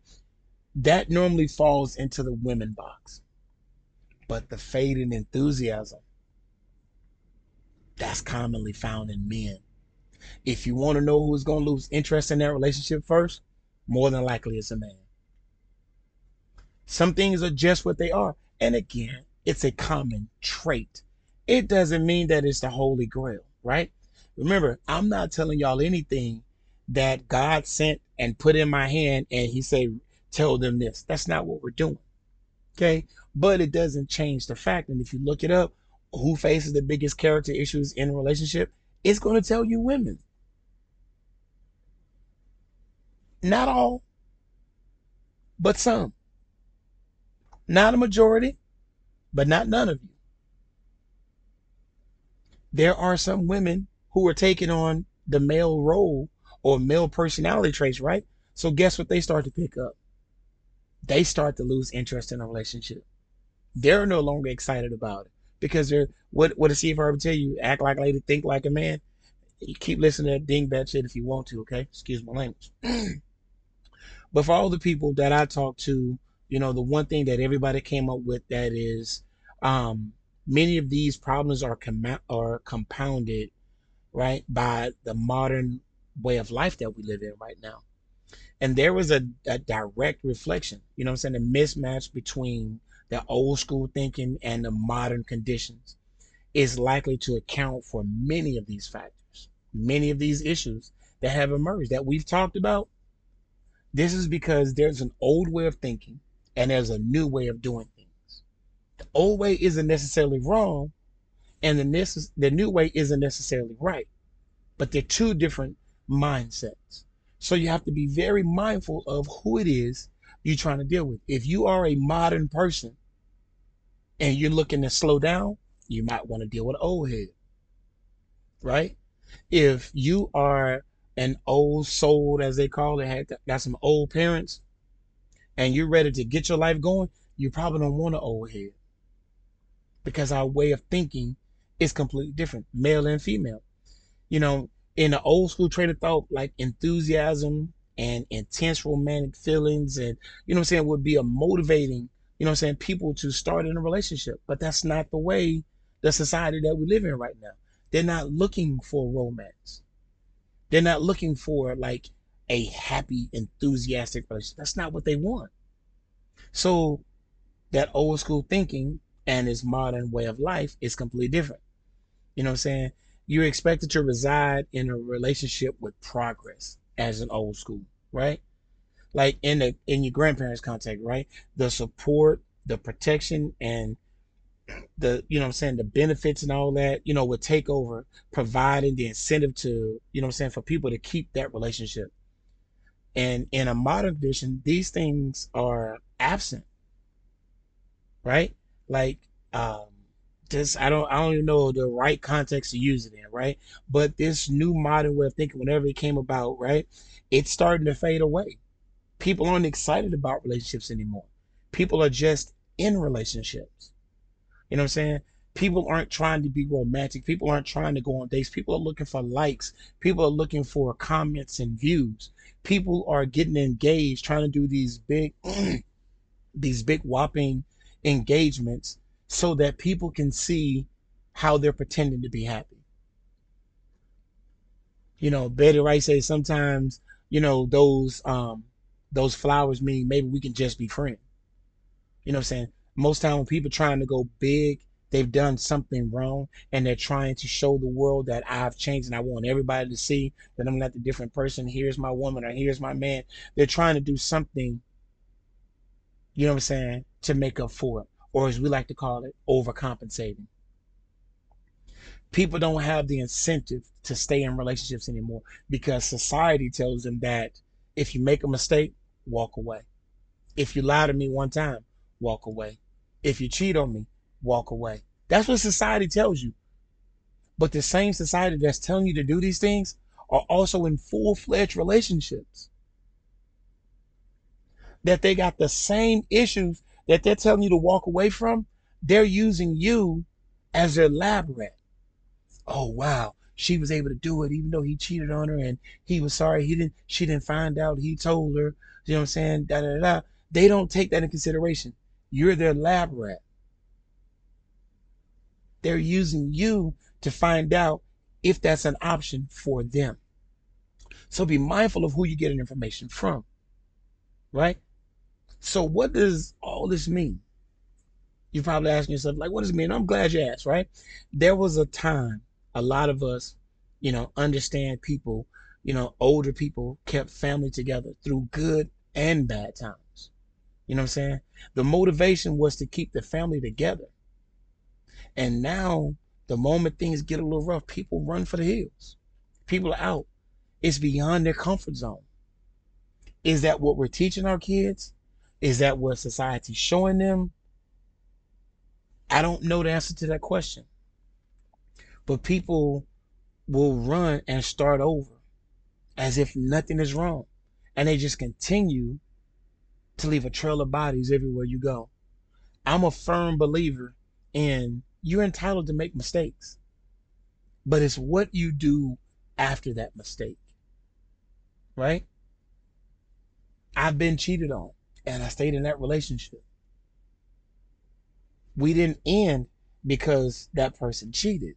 S1: That normally falls into the women box. But the fading enthusiasm, that's commonly found in men. If you want to know who's going to lose interest in that relationship first, more than likely it's a man. Some things are just what they are. And again, it's a common trait. It doesn't mean that it's the holy grail, right? Remember, I'm not telling y'all anything that God sent and put in my hand and he said, tell them this. That's not what we're doing. Okay. But it doesn't change the fact. And if you look it up, who faces the biggest character issues in a relationship, it's going to tell you women. Not all, but some. Not a majority, but not none of you. There are some women who are taking on the male role or male personality traits, right? So guess what they start to pick up? They start to lose interest in a relationship. They're no longer excited about it because they're what what does Steve Harvey tell you? Act like a lady, think like a man. You keep listening to that dingbat shit if you want to, okay? Excuse my language. <clears throat> but for all the people that I talk to you know, the one thing that everybody came up with that is um, many of these problems are com- are compounded, right, by the modern way of life that we live in right now. And there was a, a direct reflection, you know I'm saying, a mismatch between the old school thinking and the modern conditions is likely to account for many of these factors, many of these issues that have emerged that we've talked about. This is because there's an old way of thinking and there's a new way of doing things. The old way isn't necessarily wrong, and the, necess- the new way isn't necessarily right, but they're two different mindsets. So you have to be very mindful of who it is you're trying to deal with. If you are a modern person and you're looking to slow down, you might want to deal with old head, right? If you are an old soul, as they call it, had got some old parents, and you're ready to get your life going, you probably don't want an old head because our way of thinking is completely different, male and female. You know, in the old school train of thought, like enthusiasm and intense romantic feelings, and you know what I'm saying, would be a motivating, you know what I'm saying, people to start in a relationship. But that's not the way the society that we live in right now. They're not looking for romance. They're not looking for like a happy, enthusiastic relationship. That's not what they want. So that old school thinking and his modern way of life is completely different. You know what I'm saying? You're expected to reside in a relationship with progress as an old school, right? Like in the in your grandparents' context, right? The support, the protection, and the you know I'm saying, the benefits and all that, you know, would take over providing the incentive to, you know what I'm saying, for people to keep that relationship. And in a modern vision, these things are absent, right? Like, um, just I don't I don't even know the right context to use it in, right? But this new modern way of thinking, whenever it came about, right, it's starting to fade away. People aren't excited about relationships anymore. People are just in relationships. You know what I'm saying? People aren't trying to be romantic. People aren't trying to go on dates. People are looking for likes. People are looking for comments and views people are getting engaged, trying to do these big, <clears throat> these big whopping engagements so that people can see how they're pretending to be happy. You know, Betty Wright says sometimes, you know, those um those flowers mean maybe we can just be friends. You know what I'm saying? Most time when people trying to go big they've done something wrong and they're trying to show the world that I've changed and I want everybody to see that I'm not the different person. Here's my woman or here's my man. They're trying to do something, you know what I'm saying, to make up for it. Or as we like to call it, overcompensating. People don't have the incentive to stay in relationships anymore because society tells them that if you make a mistake, walk away. If you lie to me one time, walk away. If you cheat on me, walk away. That's what society tells you. But the same society that's telling you to do these things are also in full fledged relationships. That they got the same issues that they're telling you to walk away from, they're using you as their lab rat. Oh wow, she was able to do it even though he cheated on her and he was sorry he didn't she didn't find out he told her. You know what I'm saying? Da da da. They don't take that in consideration. You're their lab rat. They're using you to find out if that's an option for them. So be mindful of who you get information from. Right? So what does all this mean? You're probably asking yourself, like, what does it mean? I'm glad you asked, right? There was a time a lot of us, you know, understand people, you know, older people kept family together through good and bad times. You know what I'm saying? The motivation was to keep the family together. And now, the moment things get a little rough, people run for the hills. People are out. It's beyond their comfort zone. Is that what we're teaching our kids? Is that what society's showing them? I don't know the answer to that question. But people will run and start over as if nothing is wrong. And they just continue to leave a trail of bodies everywhere you go. I'm a firm believer in you're entitled to make mistakes, but it's what you do after that mistake. Right? I've been cheated on and I stayed in that relationship. We didn't end because that person cheated.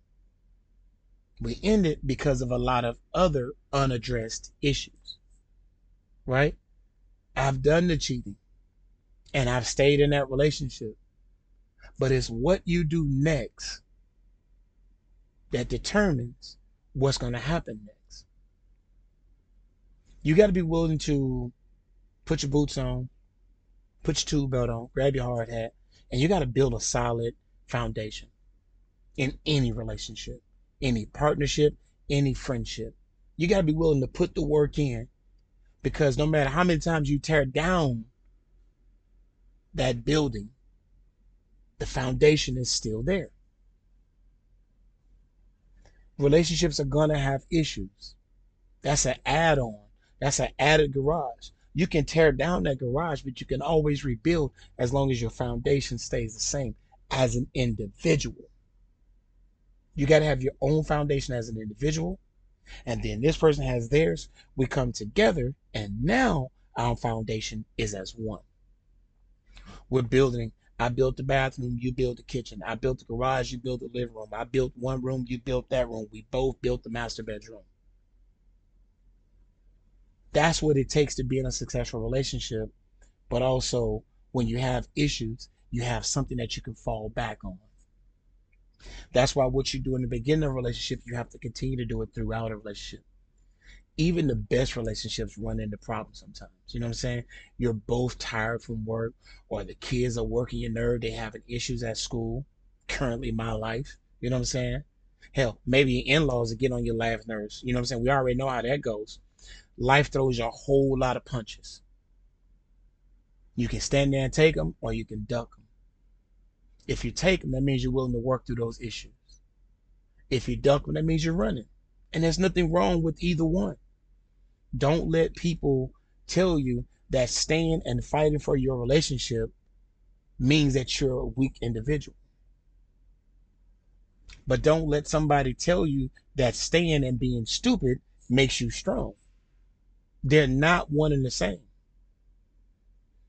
S1: We ended because of a lot of other unaddressed issues. Right? I've done the cheating and I've stayed in that relationship. But it's what you do next that determines what's going to happen next. You got to be willing to put your boots on, put your tool belt on, grab your hard hat, and you got to build a solid foundation in any relationship, any partnership, any friendship. You got to be willing to put the work in because no matter how many times you tear down that building, the foundation is still there. Relationships are going to have issues. That's an add on, that's an added garage. You can tear down that garage, but you can always rebuild as long as your foundation stays the same as an individual. You got to have your own foundation as an individual, and then this person has theirs. We come together, and now our foundation is as one. We're building. I built the bathroom, you built the kitchen. I built the garage, you built the living room. I built one room, you built that room. We both built the master bedroom. That's what it takes to be in a successful relationship. But also, when you have issues, you have something that you can fall back on. That's why what you do in the beginning of a relationship, you have to continue to do it throughout a relationship. Even the best relationships run into problems sometimes. You know what I'm saying? You're both tired from work, or the kids are working your nerve, they having issues at school. Currently, my life. You know what I'm saying? Hell, maybe in-laws are getting on your last nerves. You know what I'm saying? We already know how that goes. Life throws you a whole lot of punches. You can stand there and take them, or you can duck them. If you take them, that means you're willing to work through those issues. If you duck them, that means you're running. And there's nothing wrong with either one. Don't let people tell you that staying and fighting for your relationship means that you're a weak individual. But don't let somebody tell you that staying and being stupid makes you strong. They're not one and the same.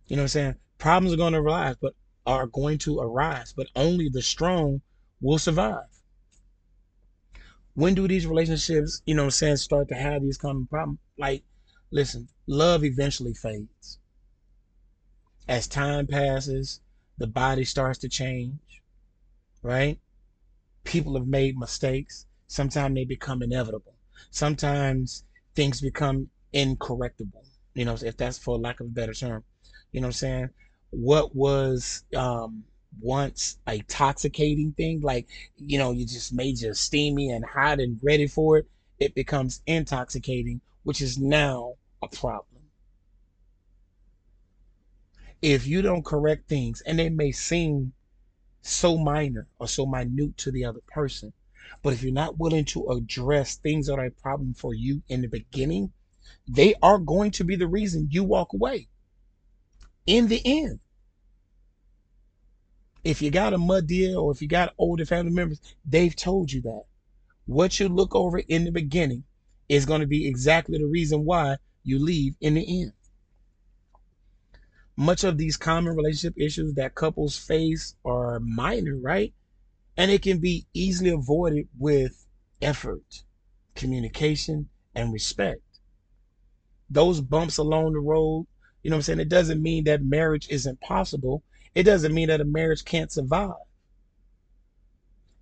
S1: You know what I'm saying? Problems are going to arise, but are going to arise, but only the strong will survive. When do these relationships, you know I'm saying, start to have these common problems? Like, listen, love eventually fades. As time passes, the body starts to change, right? People have made mistakes. Sometimes they become inevitable. Sometimes things become incorrectable, you know, if that's for lack of a better term. You know what I'm saying? what was um, once a toxicating thing, like you know, you just made you steamy and hot and ready for it, it becomes intoxicating, which is now a problem. If you don't correct things, and they may seem so minor or so minute to the other person, but if you're not willing to address things that are a problem for you in the beginning, they are going to be the reason you walk away in the end. If you got a mud deal or if you got older family members, they've told you that. What you look over in the beginning is going to be exactly the reason why you leave in the end. Much of these common relationship issues that couples face are minor, right? And it can be easily avoided with effort, communication, and respect. Those bumps along the road, you know what I'm saying? It doesn't mean that marriage isn't possible. It doesn't mean that a marriage can't survive.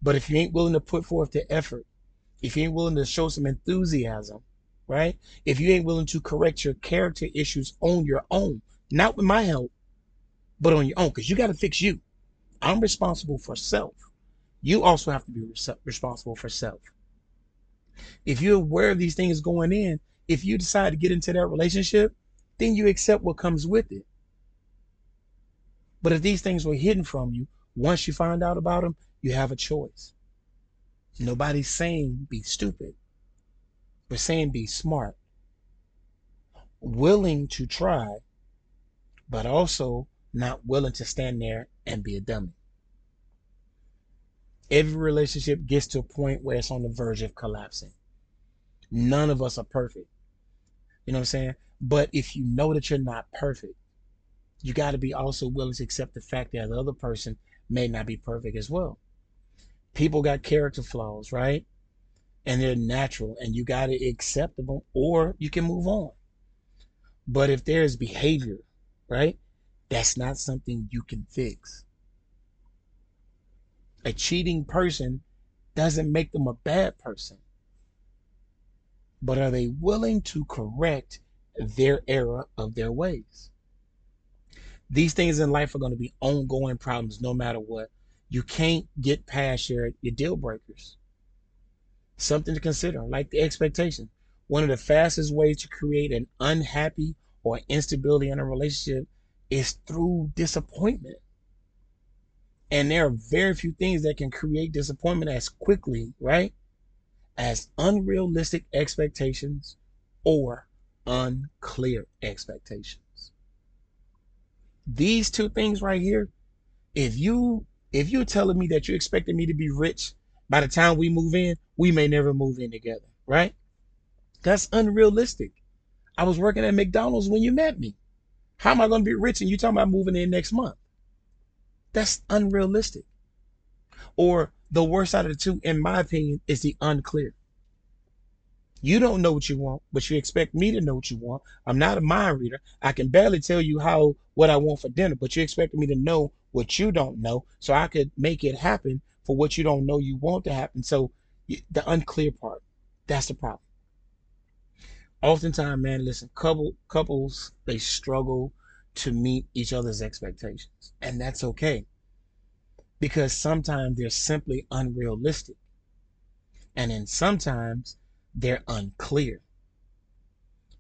S1: But if you ain't willing to put forth the effort, if you ain't willing to show some enthusiasm, right? If you ain't willing to correct your character issues on your own, not with my help, but on your own, because you got to fix you. I'm responsible for self. You also have to be responsible for self. If you're aware of these things going in, if you decide to get into that relationship, then you accept what comes with it. But if these things were hidden from you, once you find out about them, you have a choice. Nobody's saying be stupid. We're saying be smart. Willing to try, but also not willing to stand there and be a dummy. Every relationship gets to a point where it's on the verge of collapsing. None of us are perfect. You know what I'm saying? But if you know that you're not perfect, you got to be also willing to accept the fact that the other person may not be perfect as well. People got character flaws, right? And they're natural, and you got to accept them, or you can move on. But if there's behavior, right, that's not something you can fix. A cheating person doesn't make them a bad person. But are they willing to correct their error of their ways? These things in life are going to be ongoing problems no matter what. You can't get past your, your deal breakers. Something to consider, like the expectation. One of the fastest ways to create an unhappy or instability in a relationship is through disappointment. And there are very few things that can create disappointment as quickly, right? As unrealistic expectations or unclear expectations. These two things right here, if you if you're telling me that you're expecting me to be rich by the time we move in, we may never move in together, right? That's unrealistic. I was working at McDonald's when you met me. How am I going to be rich and you talking about moving in next month? That's unrealistic. Or the worst out of the two, in my opinion, is the unclear. You don't know what you want, but you expect me to know what you want. I'm not a mind reader. I can barely tell you how what I want for dinner, but you expect me to know what you don't know so I could make it happen for what you don't know you want to happen. So the unclear part, that's the problem oftentimes, man, listen, couple couples they struggle to meet each other's expectations, and that's okay because sometimes they're simply unrealistic, and then sometimes they're unclear.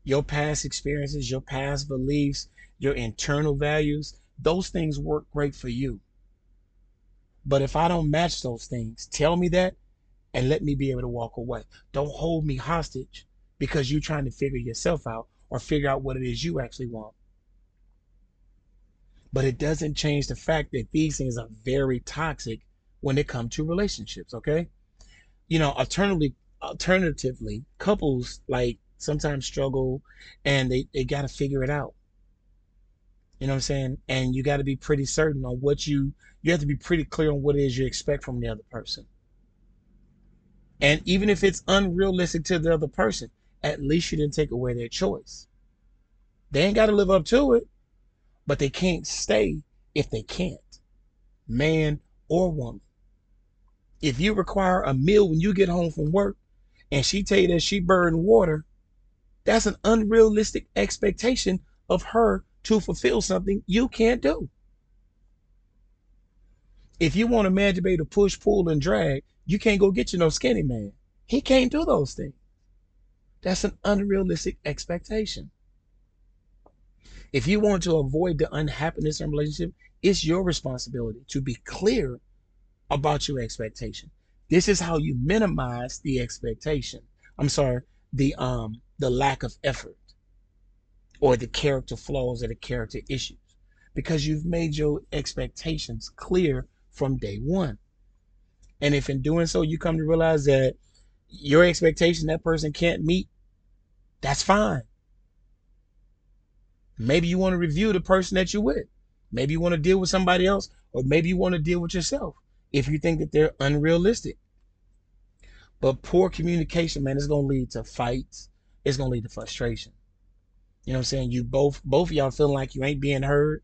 S1: Your past experiences, your past beliefs, your internal values, those things work great for you. But if I don't match those things, tell me that and let me be able to walk away. Don't hold me hostage because you're trying to figure yourself out or figure out what it is you actually want. But it doesn't change the fact that these things are very toxic when it comes to relationships, okay? You know, alternatively, alternatively, couples like sometimes struggle and they, they got to figure it out. You know what I'm saying? And you got to be pretty certain on what you, you have to be pretty clear on what it is you expect from the other person. And even if it's unrealistic to the other person, at least you didn't take away their choice. They ain't got to live up to it, but they can't stay if they can't, man or woman. If you require a meal when you get home from work and she tell you that she burned water, that's an unrealistic expectation of her to fulfill something you can't do. If you want a man to be able to push, pull, and drag, you can't go get you no skinny man. He can't do those things. That's an unrealistic expectation. If you want to avoid the unhappiness in a relationship, it's your responsibility to be clear about your expectation. This is how you minimize the expectation. I'm sorry, the um the lack of effort or the character flaws or the character issues. because you've made your expectations clear from day one. And if in doing so you come to realize that your expectation that person can't meet, that's fine. Maybe you want to review the person that you're with. Maybe you want to deal with somebody else, or maybe you want to deal with yourself if you think that they're unrealistic. But poor communication, man, is gonna lead to fights. It's gonna lead to frustration. You know what I'm saying? You both both of y'all feeling like you ain't being heard.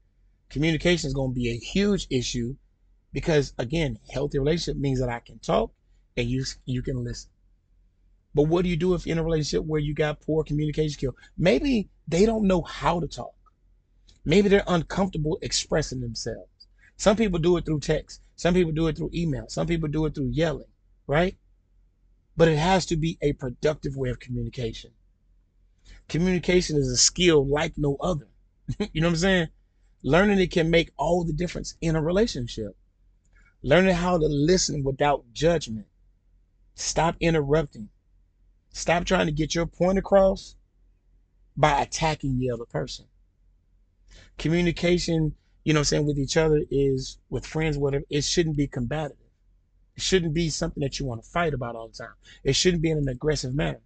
S1: Communication is gonna be a huge issue because again, healthy relationship means that I can talk and you you can listen. But what do you do if you're in a relationship where you got poor communication skills? Maybe they don't know how to talk. Maybe they're uncomfortable expressing themselves. Some people do it through text. Some people do it through email. Some people do it through yelling, right? But it has to be a productive way of communication. Communication is a skill like no other. <laughs> you know what I'm saying? Learning it can make all the difference in a relationship. Learning how to listen without judgment. Stop interrupting. Stop trying to get your point across by attacking the other person. Communication, you know I'm saying, with each other is with friends, whatever, it shouldn't be combative. It shouldn't be something that you want to fight about all the time. It shouldn't be in an aggressive manner.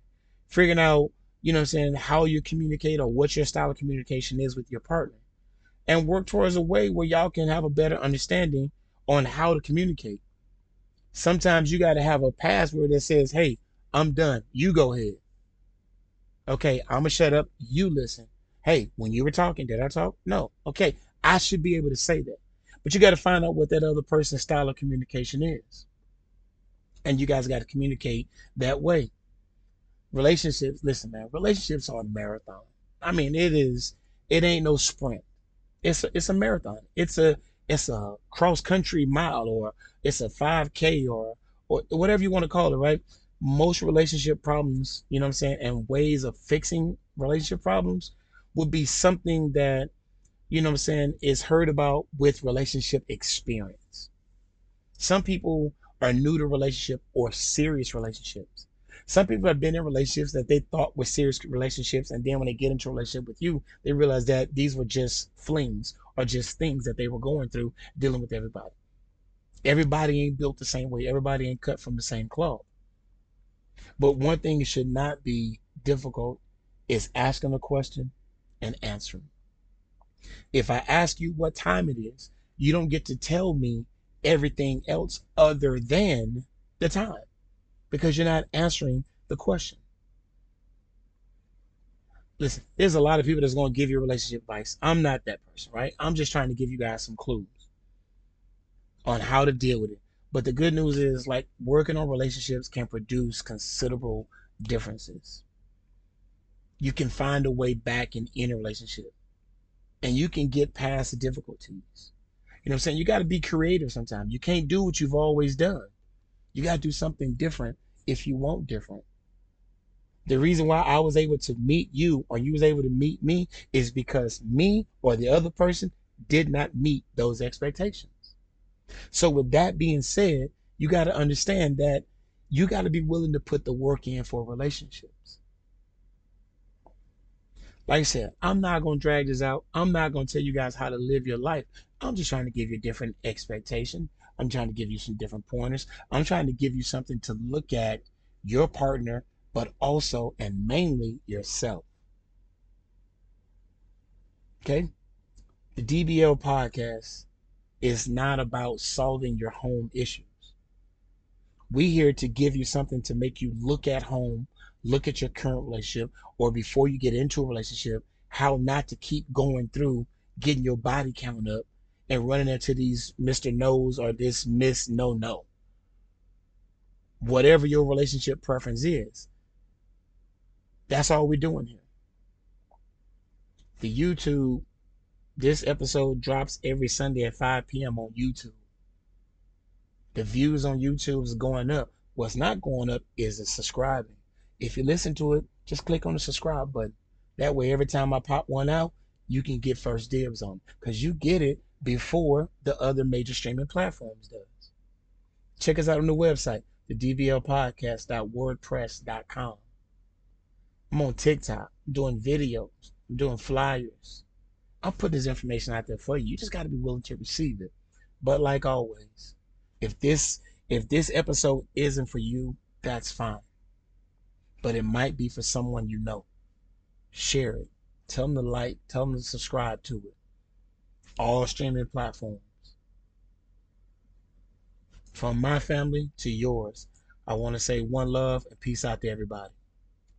S1: Figuring out, you know I'm saying, how you communicate or what your style of communication is with your partner. And work towards a way where y'all can have a better understanding on how to communicate. Sometimes you got to have a password that says, hey, I'm done. You go ahead. Okay, I'm going to shut up. You listen. Hey, when you were talking, did I talk? No. Okay, I should be able to say that. But you got to find out what that other person's style of communication is. And you guys got to communicate that way. Relationships, listen, man, relationships are a marathon. I mean, it is, it ain't no sprint. It's a, it's a marathon. It's a, it's a cross country mile or it's a 5K or, or whatever you want to call it, right? Most relationship problems, you know what I'm saying, and ways of fixing relationship problems would be something that, you know what I'm saying, is heard about with relationship experience. Some people are new to relationship or serious relationships. Some people have been in relationships that they thought were serious relationships, and then when they get into a relationship with you, they realize that these were just flings or just things that they were going through dealing with everybody. Everybody ain't built the same way. Everybody ain't cut from the same cloth. But one thing that should not be difficult is asking a question and answering. If I ask you what time it is, you don't get to tell me everything else other than the time because you're not answering the question. Listen, there's a lot of people that's going to give you relationship advice. I'm not that person, right? I'm just trying to give you guys some clues on how to deal with it. But the good news is, like, working on relationships can produce considerable differences. You can find a way back in any relationship and you can get past the difficulties. You know what I'm saying? You got to be creative sometimes. You can't do what you've always done. You got to do something different if you want different. The reason why I was able to meet you or you was able to meet me is because me or the other person did not meet those expectations. So with that being said, you got to understand that you got to be willing to put the work in for relationships. Like I said, I'm not going to drag this out. I'm not going to tell you guys how to live your life. I'm just trying to give you a different expectation. I'm trying to give you some different pointers. I'm trying to give you something to look at your partner, but also and mainly yourself. Okay? The DBL podcast is not about solving your home issues. We here to give you something to make you look at home, look at your current relationship, or before you get into a relationship, how not to keep going through getting your body count up and running into these Mr. No's or this Miss No No. Whatever your relationship preference is. That's all we're doing here. The YouTube this episode drops every Sunday at 5 p.m. on YouTube. The views on YouTube is going up. What's not going up is the subscribing. If you listen to it, just click on the subscribe button. That way, every time I pop one out, you can get first dibs on because you get it before the other major streaming platforms does. Check us out on the website, the dblpodcast.wordpress.com. I'm on TikTok. Doing videos. I'm doing flyers I'm putting this information out there for you. You just got to be willing to receive it. But like always, if this if this episode isn't for you, that's fine. But it might be for someone you know. Share it. Tell them to like, tell them to subscribe to it. All streaming platforms. From my family to yours, I want to say one love and peace out to everybody.